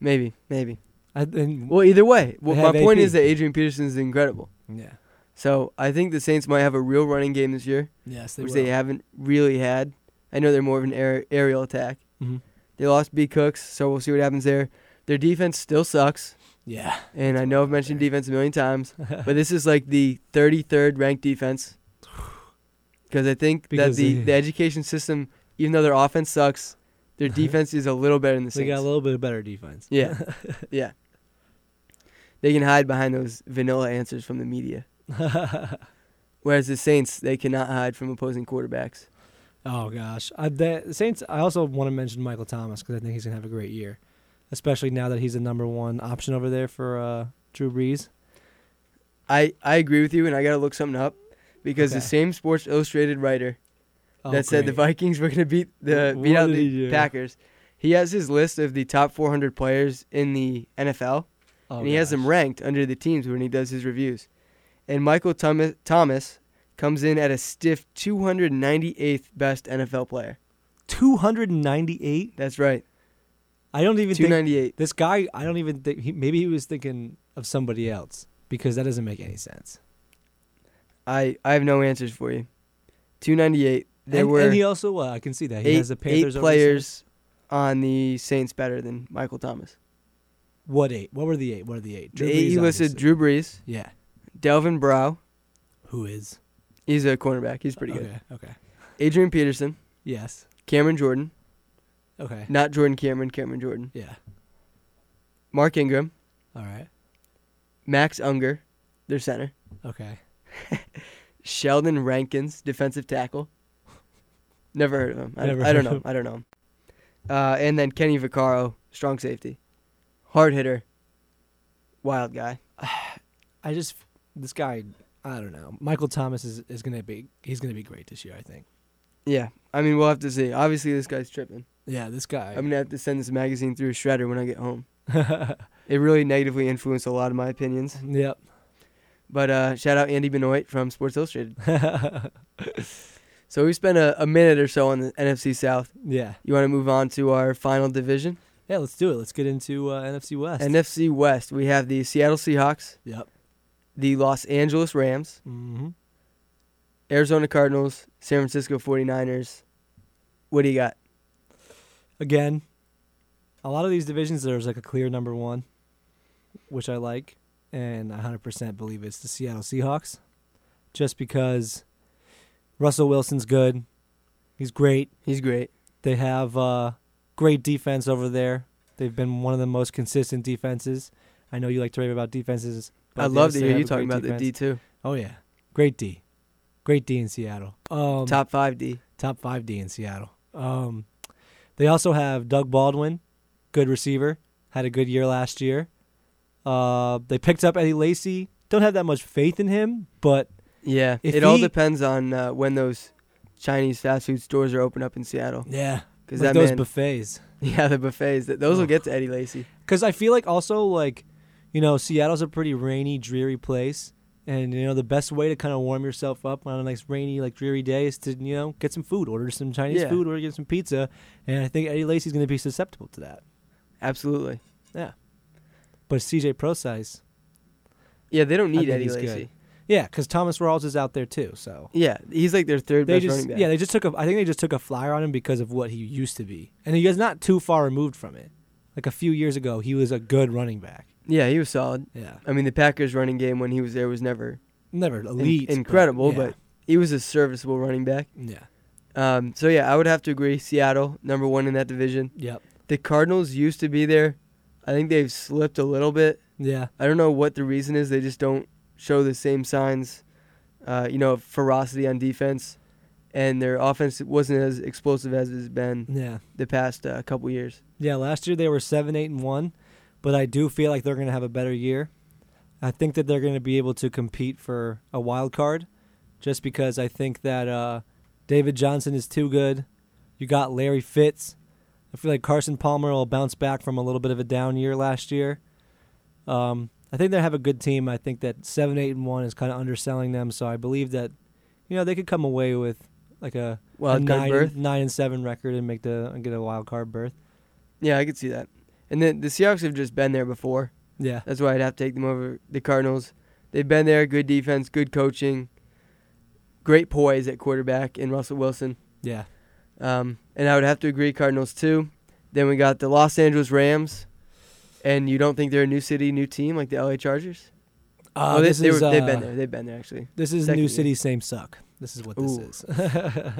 [SPEAKER 1] Maybe, maybe.
[SPEAKER 2] I,
[SPEAKER 1] Well, either way, well, my point
[SPEAKER 2] AP.
[SPEAKER 1] is that Adrian Peterson is incredible.
[SPEAKER 2] yeah.
[SPEAKER 1] So I think the Saints might have a real running game this year,
[SPEAKER 2] Yes, they
[SPEAKER 1] which
[SPEAKER 2] will.
[SPEAKER 1] they haven't really had. I know they're more of an aer- aerial attack.
[SPEAKER 2] Mhm.
[SPEAKER 1] They lost B Cooks, so we'll see what happens there. Their defense still sucks,
[SPEAKER 2] Yeah.
[SPEAKER 1] and I know I've mentioned defense a million times, but this is like the 33rd ranked defense. Because I think that
[SPEAKER 2] Because
[SPEAKER 1] the, the education system, even though their offense sucks, their defense is a little better than the Saints.
[SPEAKER 2] They got a little bit of better defense.
[SPEAKER 1] Yeah, yeah. They can hide behind those vanilla answers from the media, whereas the Saints they cannot hide from opposing quarterbacks.
[SPEAKER 2] oh gosh, I, the Saints. I also want to mention Michael Thomas because I think he's gonna have a great year. especially now that he's the number one option over there for uh, Drew Brees.
[SPEAKER 1] I I agree with you, and I gotta look something up because the same Sports Illustrated writer
[SPEAKER 2] Oh,
[SPEAKER 1] that said the. Vikings were gonna beat the beat
[SPEAKER 2] what
[SPEAKER 1] out
[SPEAKER 2] did he
[SPEAKER 1] the? Packers. He has his list of the top 400 players in the NFL,
[SPEAKER 2] Oh,
[SPEAKER 1] and he has them ranked under the teams when he does his reviews. And Michael Thomas, Thomas comes in at a stiff 298th best NFL player.
[SPEAKER 2] 298.
[SPEAKER 1] That's right,
[SPEAKER 2] I don't even think
[SPEAKER 1] 298.
[SPEAKER 2] this guy. I don't even think he, maybe he was thinking of somebody else because that doesn't make any sense.
[SPEAKER 1] I I have no answers for you. 298. There
[SPEAKER 2] and,
[SPEAKER 1] were
[SPEAKER 2] and he also uh, I can see that he
[SPEAKER 1] eight,
[SPEAKER 2] has the Panthers
[SPEAKER 1] eight players on the Saints better than Michael Thomas.
[SPEAKER 2] What eight? What were the eight? What are the eight?
[SPEAKER 1] The
[SPEAKER 2] Drew
[SPEAKER 1] eight he listed. Drew Brees,
[SPEAKER 2] Yeah,
[SPEAKER 1] Delvin Breaux.
[SPEAKER 2] who is
[SPEAKER 1] He's a cornerback. He's pretty good.
[SPEAKER 2] Okay, okay.
[SPEAKER 1] Adrian Peterson,
[SPEAKER 2] Yes.
[SPEAKER 1] Cameron Jordan,
[SPEAKER 2] Okay.
[SPEAKER 1] not Jordan Cameron, Cameron Jordan.
[SPEAKER 2] Yeah.
[SPEAKER 1] Mark Ingram,
[SPEAKER 2] All right.
[SPEAKER 1] Max Unger, their center.
[SPEAKER 2] Okay.
[SPEAKER 1] Sheldon Rankins, defensive tackle. Never heard of him. I,
[SPEAKER 2] Never
[SPEAKER 1] I don't
[SPEAKER 2] heard
[SPEAKER 1] know.
[SPEAKER 2] of
[SPEAKER 1] I don't know him. Uh, and then Kenny Vaccaro, strong safety, hard hitter, wild guy.
[SPEAKER 2] I just this guy. I don't know. Michael Thomas is, is gonna be he's gonna be great this year. I think.
[SPEAKER 1] Yeah, I mean we'll have to see. Obviously, this guy's tripping.
[SPEAKER 2] Yeah, this guy.
[SPEAKER 1] I'm gonna have to send this magazine through a shredder when I get home. It really negatively influenced a lot of my opinions.
[SPEAKER 2] yep.
[SPEAKER 1] But uh, shout out Andy Benoit from Sports Illustrated. So we spent a, a minute or so on the NFC South.
[SPEAKER 2] yeah.
[SPEAKER 1] You want to move on to our final division?
[SPEAKER 2] Yeah. Let's do it. Let's get into uh, NFC West.
[SPEAKER 1] NFC West. We have the Seattle Seahawks,
[SPEAKER 2] yep.
[SPEAKER 1] the Los Angeles Rams,
[SPEAKER 2] Mm-hmm.
[SPEAKER 1] Arizona Cardinals, San Francisco 49ers. What do you got?
[SPEAKER 2] Again, a lot of these divisions there's like a clear number one, which I like, and I 100% believe it's the Seattle Seahawks, just because Russell Wilson's good. He's great.
[SPEAKER 1] He's great.
[SPEAKER 2] They have uh, great defense over there. They've been one of the most consistent defenses. I know you like to rave about defenses.
[SPEAKER 1] I'd love to hear you talking about the
[SPEAKER 2] defense.
[SPEAKER 1] D
[SPEAKER 2] Oh yeah, great D, great D in Seattle. Um,
[SPEAKER 1] top five D.
[SPEAKER 2] top five D in Seattle. Um, they also have Doug Baldwin, good receiver, had a good year last year. Uh, they picked up Eddie Lacy. Don't have that much faith in him, but
[SPEAKER 1] Yeah,
[SPEAKER 2] If
[SPEAKER 1] it all depends on uh, when those Chinese fast food stores are open up in Seattle.
[SPEAKER 2] yeah,
[SPEAKER 1] Because
[SPEAKER 2] like those
[SPEAKER 1] man,
[SPEAKER 2] buffets.
[SPEAKER 1] yeah, the buffets. th- Those will get to Eddie Lacy.
[SPEAKER 2] Because I feel like also like, you know, Seattle's a pretty rainy, dreary place, and you know the best way to kind of warm yourself up on a nice rainy, like dreary day is to you know get some food, order some Chinese
[SPEAKER 1] Yeah.
[SPEAKER 2] food, or get some pizza, and I think Eddie Lacy's going to be susceptible to that.
[SPEAKER 1] Absolutely. Yeah.
[SPEAKER 2] But CJ Prosise.
[SPEAKER 1] Yeah, they don't need Eddie Lacy.
[SPEAKER 2] good. Yeah, because Thomas Rawls is out there too, so.
[SPEAKER 1] Yeah, he's like their third
[SPEAKER 2] They
[SPEAKER 1] best
[SPEAKER 2] just
[SPEAKER 1] running back.
[SPEAKER 2] yeah they just took a I think they just took a flyer on him because of what he used to be and he is not too far removed from it like a few years ago he was a good running back
[SPEAKER 1] yeah, he was solid.
[SPEAKER 2] yeah
[SPEAKER 1] I mean, the Packers running game when he was there was never
[SPEAKER 2] never
[SPEAKER 1] in-
[SPEAKER 2] elite
[SPEAKER 1] incredible,
[SPEAKER 2] yeah.
[SPEAKER 1] but he was a serviceable running back.
[SPEAKER 2] yeah
[SPEAKER 1] Um, so yeah, I would have to agree. Seattle, number one in that division.
[SPEAKER 2] yep
[SPEAKER 1] The Cardinals used to be there. I think they've slipped a little bit.
[SPEAKER 2] yeah
[SPEAKER 1] I don't know what the reason is. They just don't show the same signs, uh, you know, of ferocity on defense, and their offense wasn't as explosive as it's been
[SPEAKER 2] yeah.
[SPEAKER 1] the past uh, couple years.
[SPEAKER 2] yeah last year they were seven eight and one but I do feel like they're gonna have a better year. I think that they're gonna be able to compete for a wild card just because I think that uh, David Johnson is too good. You got Larry Fitz. I feel like Carson Palmer will bounce back from a little bit of a down year last year. Um, I think they have a good team. I think that seven, eight, and one is kind of underselling them. So I believe that, you know, they could come away with like a, a
[SPEAKER 1] Wild card
[SPEAKER 2] nine,
[SPEAKER 1] berth.
[SPEAKER 2] nine and seven record and make the and get a wild card berth.
[SPEAKER 1] Yeah, I could see that. And then the Seahawks have just been there before.
[SPEAKER 2] Yeah,
[SPEAKER 1] That's why I'd have to take them over the Cardinals. They've been there, good defense, good coaching, great poise at quarterback in Russell Wilson.
[SPEAKER 2] yeah,
[SPEAKER 1] Um, and I would have to agree, Cardinals too. Then we got the Los Angeles Rams, and you don't think they're a new city, new team like the LA Chargers?
[SPEAKER 2] uh,
[SPEAKER 1] oh, they,
[SPEAKER 2] this
[SPEAKER 1] they
[SPEAKER 2] is,
[SPEAKER 1] were, they've
[SPEAKER 2] uh,
[SPEAKER 1] been there. They've been there actually.
[SPEAKER 2] This is
[SPEAKER 1] Second
[SPEAKER 2] new
[SPEAKER 1] year.
[SPEAKER 2] city, same suck. This is what this is.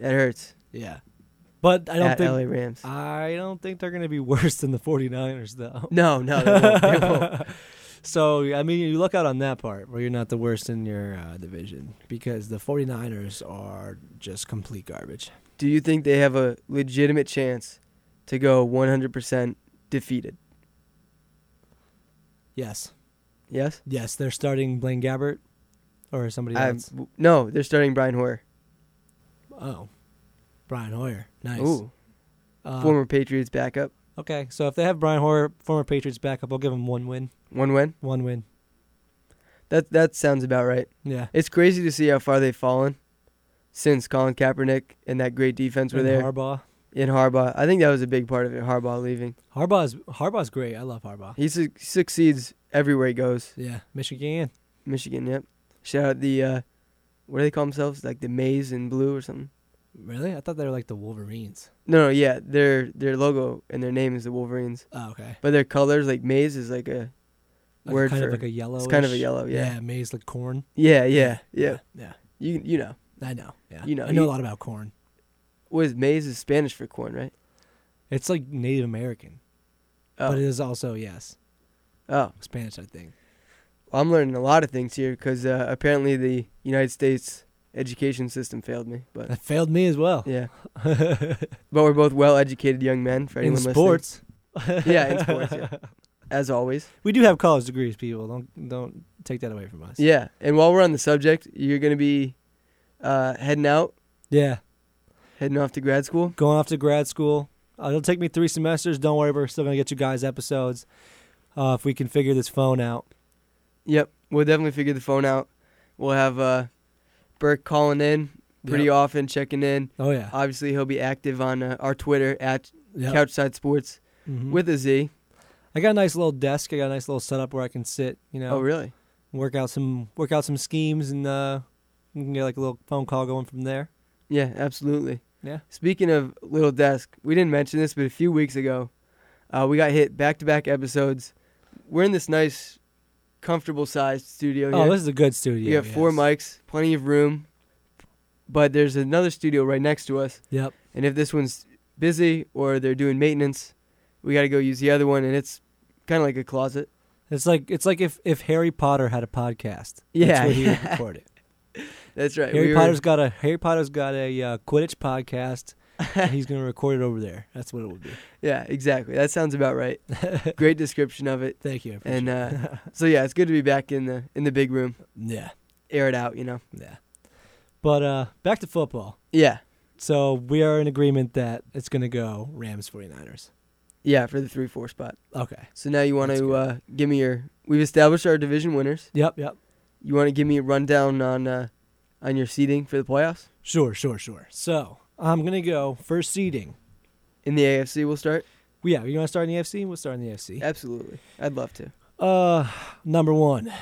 [SPEAKER 1] That hurts.
[SPEAKER 2] yeah, but I don't
[SPEAKER 1] at
[SPEAKER 2] think
[SPEAKER 1] LA Rams.
[SPEAKER 2] I don't think they're going to be worse than the 49ers though.
[SPEAKER 1] no, no, they won't. They won't.
[SPEAKER 2] so, I mean, you look out on that part where you're not the worst in your uh, division because the 49ers are just complete garbage.
[SPEAKER 1] Do you think they have a legitimate chance to go 100% defeated.
[SPEAKER 2] Yes.
[SPEAKER 1] Yes.
[SPEAKER 2] Yes, they're starting Blaine Gabbert or somebody
[SPEAKER 1] I'm-
[SPEAKER 2] else.
[SPEAKER 1] no, they're starting Brian Hoyer.
[SPEAKER 2] Oh. Brian Hoyer. Nice.
[SPEAKER 1] Ooh,
[SPEAKER 2] Uh,
[SPEAKER 1] former Patriots backup.
[SPEAKER 2] Okay, so if they have Brian Hoyer, former Patriots backup, I'll give him one win.
[SPEAKER 1] One win.
[SPEAKER 2] One win.
[SPEAKER 1] That that sounds about right.
[SPEAKER 2] Yeah.
[SPEAKER 1] It's crazy to see how far they've fallen since Colin Kaepernick and that great defense were
[SPEAKER 2] And
[SPEAKER 1] there
[SPEAKER 2] Harbaugh.
[SPEAKER 1] In Harbaugh. I think that was a big part of it. Harbaugh leaving.
[SPEAKER 2] Harbaugh's Harbaugh's great. I love Harbaugh.
[SPEAKER 1] He su- succeeds everywhere he goes.
[SPEAKER 2] Yeah, Michigan.
[SPEAKER 1] Michigan. Yep. Shout out the uh, what do they call themselves? Like the maize and blue or something.
[SPEAKER 2] Really? I thought they were like the Wolverines.
[SPEAKER 1] No, no, yeah, their their logo and their name is the Wolverines,
[SPEAKER 2] Oh, okay.
[SPEAKER 1] but their colors like maize is like a
[SPEAKER 2] Like
[SPEAKER 1] Word
[SPEAKER 2] kind
[SPEAKER 1] for-
[SPEAKER 2] of like a yellow.
[SPEAKER 1] it's kind of a yellow, yeah.
[SPEAKER 2] Yeah, maize like corn.
[SPEAKER 1] yeah, yeah, yeah.
[SPEAKER 2] Yeah.
[SPEAKER 1] You you know
[SPEAKER 2] I know. Yeah.
[SPEAKER 1] You know,
[SPEAKER 2] I know
[SPEAKER 1] you-
[SPEAKER 2] a lot about corn.
[SPEAKER 1] What is maize is Spanish for corn, right?
[SPEAKER 2] It's like Native American,
[SPEAKER 1] Oh,
[SPEAKER 2] but it is also yes
[SPEAKER 1] oh.
[SPEAKER 2] Spanish. I think.
[SPEAKER 1] Well, I'm learning a lot of things here because uh, apparently the United States education system failed me. But
[SPEAKER 2] That failed me as well.
[SPEAKER 1] yeah, but we're both well-educated young men. For
[SPEAKER 2] in
[SPEAKER 1] anyone listening.
[SPEAKER 2] sports.
[SPEAKER 1] Yeah, in sports, yeah. as always.
[SPEAKER 2] We do have college degrees, people. Don't don't take that away from us.
[SPEAKER 1] Yeah, and while we're on the subject, you're gonna be uh, heading out,
[SPEAKER 2] Yeah.
[SPEAKER 1] Heading off to grad school.
[SPEAKER 2] Going off to grad school. Uh, it'll take me three semesters. Don't worry, we're still gonna get you guys episodes. Uh, if we can figure this phone out.
[SPEAKER 1] Yep, we'll definitely figure the phone out. We'll have uh, Burke calling in pretty
[SPEAKER 2] Yep.
[SPEAKER 1] often, checking in.
[SPEAKER 2] Oh yeah.
[SPEAKER 1] Obviously, he'll be active on uh, our Twitter at
[SPEAKER 2] Yep.
[SPEAKER 1] Couchside Sports
[SPEAKER 2] Mhm.
[SPEAKER 1] with a Z.
[SPEAKER 2] I got a nice little desk. I got a nice little setup where I can sit. You know,
[SPEAKER 1] Oh, really?
[SPEAKER 2] work out some work out some schemes, and uh, we can get like a little phone call going from there.
[SPEAKER 1] Yeah, absolutely.
[SPEAKER 2] Yeah.
[SPEAKER 1] Speaking of little desk, we didn't mention this, but a few weeks ago, uh, we got hit back to back episodes. We're in this nice, comfortable sized studio
[SPEAKER 2] Oh,
[SPEAKER 1] here.
[SPEAKER 2] this is a good studio.
[SPEAKER 1] we have four mics, plenty of room. But there's another studio right next to us,
[SPEAKER 2] Yep.
[SPEAKER 1] and if this one's busy or they're doing maintenance, we got to go use the other one, and it's kind of like a closet.
[SPEAKER 2] It's like it's like if if Harry Potter had a podcast.
[SPEAKER 1] Yeah,
[SPEAKER 2] That's where he would record it.
[SPEAKER 1] That's right.
[SPEAKER 2] Harry
[SPEAKER 1] we were-
[SPEAKER 2] Potter's got a Harry Potter's got a uh, Quidditch podcast. he's gonna record it over there. That's what it would be.
[SPEAKER 1] yeah, exactly. That sounds about right. Great description of it.
[SPEAKER 2] Thank you.
[SPEAKER 1] And uh, so yeah, it's good to be back in the in the big room.
[SPEAKER 2] yeah,
[SPEAKER 1] Air it out, you know.
[SPEAKER 2] yeah. But uh, back to football.
[SPEAKER 1] Yeah,
[SPEAKER 2] So we are in agreement that it's gonna go Rams 49ers.
[SPEAKER 1] yeah, for the three four spot.
[SPEAKER 2] Okay.
[SPEAKER 1] So now you want
[SPEAKER 2] That's
[SPEAKER 1] to uh, give me your. We've established our division winners.
[SPEAKER 2] Yep. Yep.
[SPEAKER 1] You want to give me a rundown on uh, on your seeding for the playoffs
[SPEAKER 2] Sure. Sure. Sure. So I'm gonna go first seeding.
[SPEAKER 1] in the AFC. We'll start.
[SPEAKER 2] Well, yeah, you want to start in the AFC? We'll start in the AFC.
[SPEAKER 1] Absolutely, I'd love to.
[SPEAKER 2] Uh, number one,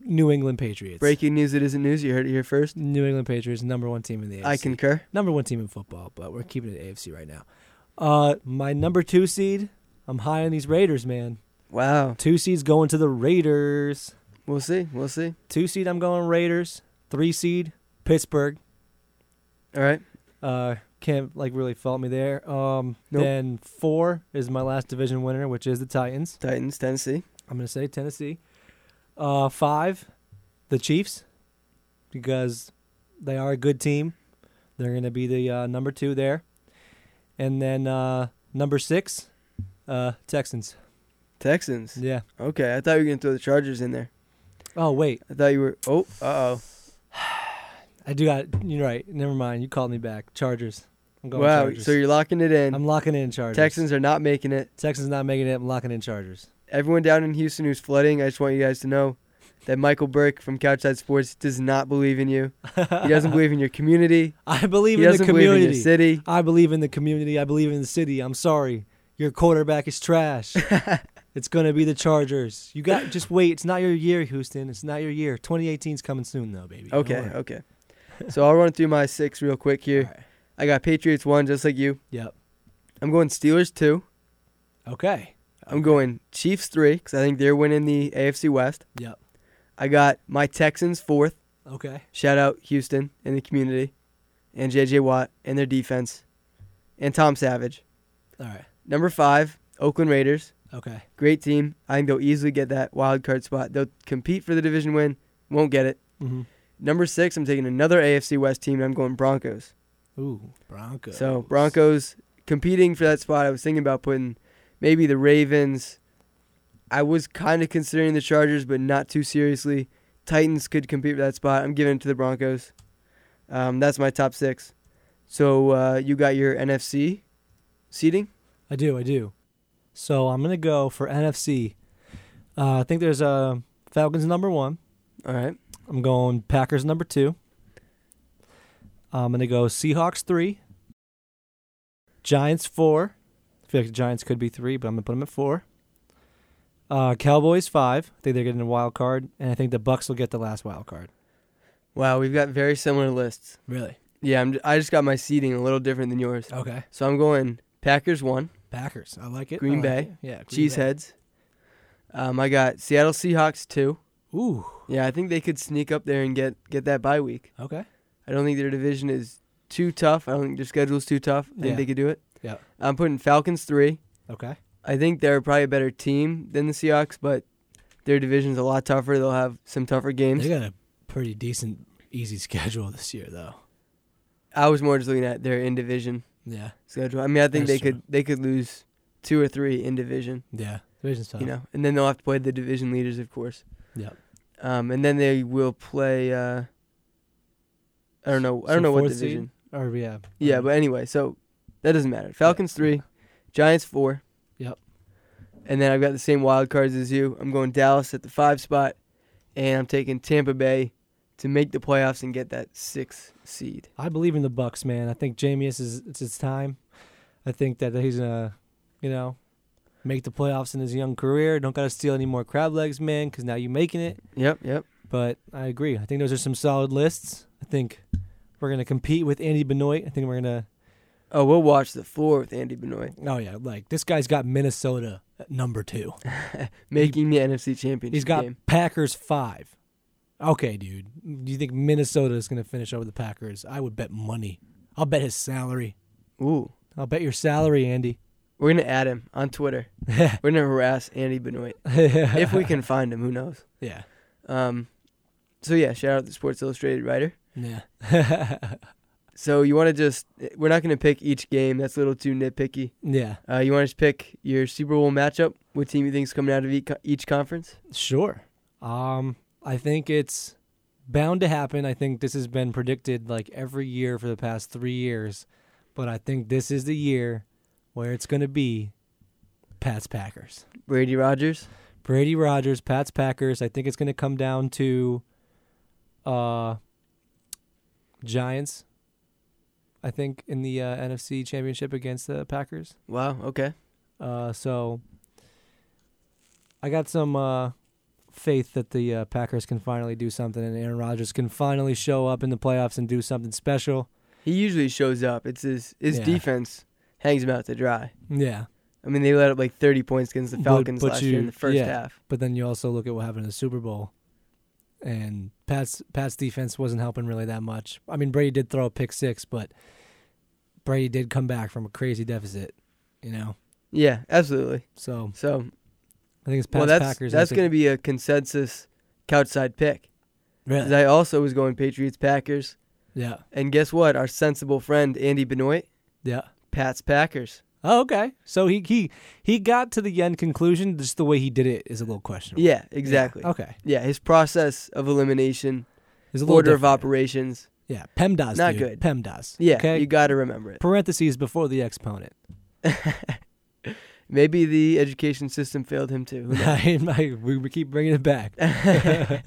[SPEAKER 2] New England Patriots.
[SPEAKER 1] Breaking news. It isn't news. You heard it here first.
[SPEAKER 2] New England Patriots, number one team in the AFC.
[SPEAKER 1] I concur.
[SPEAKER 2] number one team in football, but we're keeping it AFC right now. Uh, my number two seed, I'm high on these Raiders, man.
[SPEAKER 1] Wow.
[SPEAKER 2] Two seeds going to the Raiders.
[SPEAKER 1] We'll see. We'll see.
[SPEAKER 2] Two seed, I'm going Raiders. Three seed, Pittsburgh.
[SPEAKER 1] All right.
[SPEAKER 2] Uh, can't like really fault me there. Um,
[SPEAKER 1] Nope.
[SPEAKER 2] then four is my last division winner, which is the Titans.
[SPEAKER 1] Titans, Tennessee.
[SPEAKER 2] I'm gonna say Tennessee. Uh, five, the Chiefs, because they are a good team. They're gonna be the uh, number two there, and then uh, number six, uh, Texans.
[SPEAKER 1] Texans.
[SPEAKER 2] Yeah.
[SPEAKER 1] Okay, I thought you were gonna throw the Chargers in there.
[SPEAKER 2] Oh wait,
[SPEAKER 1] I thought you were. Oh, uh oh.
[SPEAKER 2] I do got. You're right. Never mind. You called me back. Chargers. I'm going
[SPEAKER 1] Wow.
[SPEAKER 2] Chargers.
[SPEAKER 1] So you're locking it in.
[SPEAKER 2] I'm locking in Chargers.
[SPEAKER 1] Texans are not making it.
[SPEAKER 2] Texans not making it. I'm locking in Chargers.
[SPEAKER 1] Everyone down in Houston who's flooding, I just want you guys to know that Michael Burke from Couchside Sports does not believe in you. He doesn't believe in your community.
[SPEAKER 2] I believe
[SPEAKER 1] He
[SPEAKER 2] in the
[SPEAKER 1] doesn't believe in
[SPEAKER 2] community.
[SPEAKER 1] your city.
[SPEAKER 2] I believe in the community. I believe in the city. I'm sorry. Your quarterback is trash. it's gonna be the Chargers. You got just wait. It's not your year, Houston. It's not your year. 2018 is coming soon, though, baby.
[SPEAKER 1] Okay, okay. So I'll run through my six real quick here.
[SPEAKER 2] Right.
[SPEAKER 1] I got Patriots one, just like you.
[SPEAKER 2] Yep.
[SPEAKER 1] I'm going Steelers two.
[SPEAKER 2] Okay.
[SPEAKER 1] I'm going Chiefs three because I think they're winning the AFC West.
[SPEAKER 2] Yep.
[SPEAKER 1] I got my Texans fourth.
[SPEAKER 2] Okay.
[SPEAKER 1] Shout out Houston and the community, and J.J. Watt and their defense, and Tom Savage.
[SPEAKER 2] All right.
[SPEAKER 1] Number five, Oakland Raiders.
[SPEAKER 2] Okay.
[SPEAKER 1] Great team. I think they'll easily get that wild card spot. They'll compete for the division win. Won't get it.
[SPEAKER 2] Mm-hmm.
[SPEAKER 1] Number six, I'm taking another AFC West team. and I'm going Broncos.
[SPEAKER 2] Ooh, Broncos.
[SPEAKER 1] So Broncos competing for that spot. I was thinking about putting maybe the Ravens. I was kind of considering the Chargers, but not too seriously. Titans could compete for that spot. I'm giving it to the Broncos. Um, that's my top six. So uh, you got your NFC seating.
[SPEAKER 2] I do, I do. So I'm gonna go for NFC. Uh, I think there's a uh, Falcons number one.
[SPEAKER 1] All right.
[SPEAKER 2] I'm going Packers number two. I'm gonna go Seahawks three. Giants four. I feel like the Giants could be three, but I'm gonna put them at four. Uh, Cowboys five. I think they're getting a wild card, and I think the Bucks will get the last wild card.
[SPEAKER 1] Wow, we've got very similar lists.
[SPEAKER 2] Really?
[SPEAKER 1] Yeah, I'm, I just got my seating a little different than yours.
[SPEAKER 2] Okay.
[SPEAKER 1] So I'm going Packers one,
[SPEAKER 2] Packers. I like it.
[SPEAKER 1] Green
[SPEAKER 2] I like
[SPEAKER 1] Bay.
[SPEAKER 2] it. Yeah. Green Bay.
[SPEAKER 1] Cheeseheads. Um, I got Seattle Seahawks two.
[SPEAKER 2] Ooh.
[SPEAKER 1] Yeah, I think they could sneak up there and get get that bye week.
[SPEAKER 2] Okay.
[SPEAKER 1] I don't think their division is too tough. I don't think their schedule's too tough. I think
[SPEAKER 2] Yeah.
[SPEAKER 1] they could do it.
[SPEAKER 2] Yeah.
[SPEAKER 1] I'm putting Falcons three.
[SPEAKER 2] Okay.
[SPEAKER 1] I think they're probably a better team than the Seahawks, but their division's a lot tougher. They'll have some tougher games.
[SPEAKER 2] They got a pretty decent, easy schedule this year, though.
[SPEAKER 1] I was more just looking at their in division
[SPEAKER 2] Yeah.
[SPEAKER 1] schedule. I mean, I think
[SPEAKER 2] That's
[SPEAKER 1] they
[SPEAKER 2] true.
[SPEAKER 1] could they could lose two or three in division,
[SPEAKER 2] Yeah. Division's tough.
[SPEAKER 1] you know, and then they'll have to play the division leaders, of course.
[SPEAKER 2] Yeah.
[SPEAKER 1] Um, and then they will play. Uh, I don't know. I
[SPEAKER 2] So
[SPEAKER 1] don't know what
[SPEAKER 2] seed?
[SPEAKER 1] division.
[SPEAKER 2] Or yeah.
[SPEAKER 1] Yeah, but anyway, so that doesn't matter. Falcons three, Giants four.
[SPEAKER 2] Yep.
[SPEAKER 1] And then I've got the same wild cards as you. I'm going Dallas at the five spot, and I'm taking Tampa Bay to make the playoffs and get that sixth seed.
[SPEAKER 2] I believe in the Bucks, man. I think Jameis is it's his time. I think that he's gonna, you know, make the playoffs in his young career. Don't gotta steal any more crab legs, man, because now you're making it.
[SPEAKER 1] Yep, yep.
[SPEAKER 2] But I agree. I think those are some solid lists. I think we're gonna compete with Andy Benoit. I think we're gonna.
[SPEAKER 1] Oh, we'll watch the floor with Andy Benoit
[SPEAKER 2] Oh yeah, like this guy's got Minnesota at number two.
[SPEAKER 1] making the NFC Championship
[SPEAKER 2] He's got
[SPEAKER 1] game.
[SPEAKER 2] Packers five. Okay, dude. Do you think Minnesota is gonna finish over the Packers? I would bet money. I'll bet his salary.
[SPEAKER 1] Ooh,
[SPEAKER 2] I'll bet your salary, Andy.
[SPEAKER 1] We're gonna add him on Twitter. we're gonna harass Andy Benoit if we can find him. Who knows?
[SPEAKER 2] Yeah.
[SPEAKER 1] Um, so yeah, shout out the Sports Illustrated writer.
[SPEAKER 2] Yeah.
[SPEAKER 1] So you want to just we're not going to pick each game. That's a little too nitpicky.
[SPEAKER 2] yeah.
[SPEAKER 1] Uh, you want to just pick your Super Bowl matchup. What team you think's coming out of each, each conference?
[SPEAKER 2] Sure. Um, I think it's bound to happen. I think this has been predicted like every year for the past three years, but I think this is the year where it's going to be Pats Packers.
[SPEAKER 1] Brady Rodgers.
[SPEAKER 2] Brady Rodgers, Pats Packers. I think it's going to come down to uh, Giants. I think in the uh, NFC Championship against the Packers.
[SPEAKER 1] Wow. Okay.
[SPEAKER 2] Uh, so I got some uh, faith that the uh, Packers can finally do something, and Aaron Rodgers can finally show up in the playoffs and do something special.
[SPEAKER 1] He usually shows up. It's his his
[SPEAKER 2] Yeah.
[SPEAKER 1] defense hangs him out to dry.
[SPEAKER 2] Yeah,
[SPEAKER 1] I mean, they let up like 30 points against the Falcons
[SPEAKER 2] but
[SPEAKER 1] last
[SPEAKER 2] you-
[SPEAKER 1] year in the first
[SPEAKER 2] yeah.
[SPEAKER 1] half.
[SPEAKER 2] but then you also look at what happened in the Super Bowl, and Pat's Pat's defense wasn't helping really that much. I mean, Brady did throw a pick six, but Brady did come back from a crazy deficit. You know,
[SPEAKER 1] Yeah, absolutely.
[SPEAKER 2] so
[SPEAKER 1] So,
[SPEAKER 2] I think it's Pats
[SPEAKER 1] well, that's
[SPEAKER 2] Packers.
[SPEAKER 1] that's going to be a consensus couchside pick.
[SPEAKER 2] really,
[SPEAKER 1] I also was going Patriots Packers,
[SPEAKER 2] yeah,
[SPEAKER 1] and guess what? Our sensible friend Andy Benoit,
[SPEAKER 2] yeah.
[SPEAKER 1] Pats Packers.
[SPEAKER 2] Oh, okay. So he he he got to the end conclusion. Just the way he did it is a little questionable.
[SPEAKER 1] Yeah, exactly.
[SPEAKER 2] Yeah, okay.
[SPEAKER 1] Yeah, his process of elimination,
[SPEAKER 2] little
[SPEAKER 1] order of operations.
[SPEAKER 2] Yeah, PEMDAS.
[SPEAKER 1] Not
[SPEAKER 2] dude.
[SPEAKER 1] good.
[SPEAKER 2] PEMDAS.
[SPEAKER 1] Yeah,
[SPEAKER 2] Okay.
[SPEAKER 1] you got to remember it.
[SPEAKER 2] Parentheses before the exponent.
[SPEAKER 1] Maybe the education system failed him too. Who?
[SPEAKER 2] I- I- we, we keep bringing it back.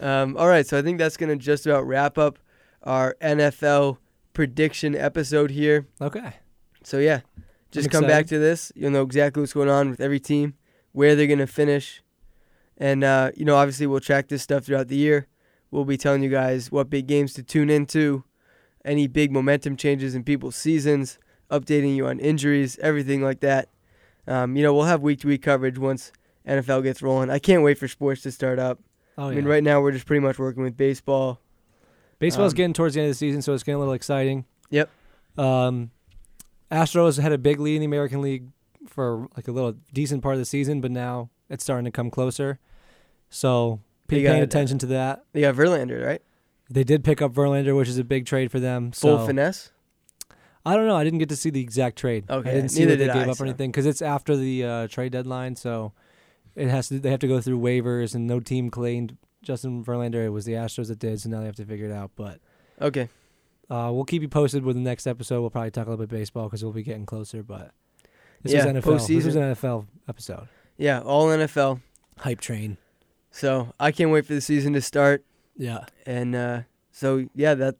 [SPEAKER 1] um, all right, so I think that's going to just about wrap up our NFL prediction episode here.
[SPEAKER 2] Okay.
[SPEAKER 1] So yeah, just
[SPEAKER 2] I'm
[SPEAKER 1] come back to this. You'll know exactly what's going on with every team, where they're going to finish, and uh, you know obviously we'll track this stuff throughout the year. We'll be telling you guys what big games to tune into, any big momentum changes in people's seasons, updating you on injuries, everything like that. Um, you know we'll have week to week coverage once NFL gets rolling. I can't wait for sports to start up.
[SPEAKER 2] Oh
[SPEAKER 1] I mean right now we're just pretty much working with baseball.
[SPEAKER 2] Baseball's
[SPEAKER 1] um,
[SPEAKER 2] getting towards the end of the season, so it's getting a little exciting.
[SPEAKER 1] Yep.
[SPEAKER 2] Um, Astros had a big lead in the American League for like a little decent part of the season, but now it's starting to come closer. So
[SPEAKER 1] got,
[SPEAKER 2] paying
[SPEAKER 1] uh,
[SPEAKER 2] attention to that.
[SPEAKER 1] They got Verlander right,
[SPEAKER 2] They did pick up Verlander, which is a big trade for them.
[SPEAKER 1] full
[SPEAKER 2] So
[SPEAKER 1] finesse.
[SPEAKER 2] I don't know. I didn't get to see the exact trade.
[SPEAKER 1] Okay,
[SPEAKER 2] I didn't see
[SPEAKER 1] neither
[SPEAKER 2] what they gave
[SPEAKER 1] I,
[SPEAKER 2] up
[SPEAKER 1] so.
[SPEAKER 2] or anything because it's after the uh, trade deadline, so it has to. They have to go through waivers, and no team claimed Justin Verlander. It was the Astros that did, so now they have to figure it out. But
[SPEAKER 1] Okay.
[SPEAKER 2] uh, we'll keep you posted with the next episode. We'll probably talk a little bit baseball because we'll be getting closer. But this
[SPEAKER 1] Yeah,
[SPEAKER 2] was NFL. This was an NFL episode.
[SPEAKER 1] Yeah, all NFL.
[SPEAKER 2] Hype train.
[SPEAKER 1] So I can't wait for the season to start.
[SPEAKER 2] Yeah.
[SPEAKER 1] And uh, so yeah, that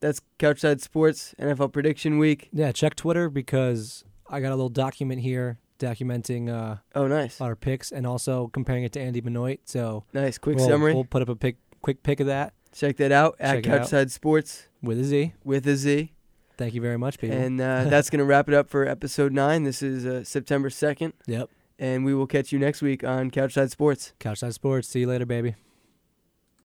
[SPEAKER 1] that's Couchside Sports NFL prediction week.
[SPEAKER 2] Yeah. Check Twitter because I got a little document here documenting uh,
[SPEAKER 1] Oh, nice,
[SPEAKER 2] our picks and also comparing it to Andy Benoit. So
[SPEAKER 1] nice. Quick
[SPEAKER 2] we'll,
[SPEAKER 1] summary.
[SPEAKER 2] We'll put up a pic, quick pick of that
[SPEAKER 1] Check that out at
[SPEAKER 2] out.
[SPEAKER 1] Couchside Sports
[SPEAKER 2] with a Z.
[SPEAKER 1] with a Z.
[SPEAKER 2] Thank you very much, people.
[SPEAKER 1] And uh, that's gonna wrap it up for episode nine. This is uh, September second,
[SPEAKER 2] yep.
[SPEAKER 1] and we will catch you next week on Couchside Sports.
[SPEAKER 2] Couchside Sports. See you later, baby.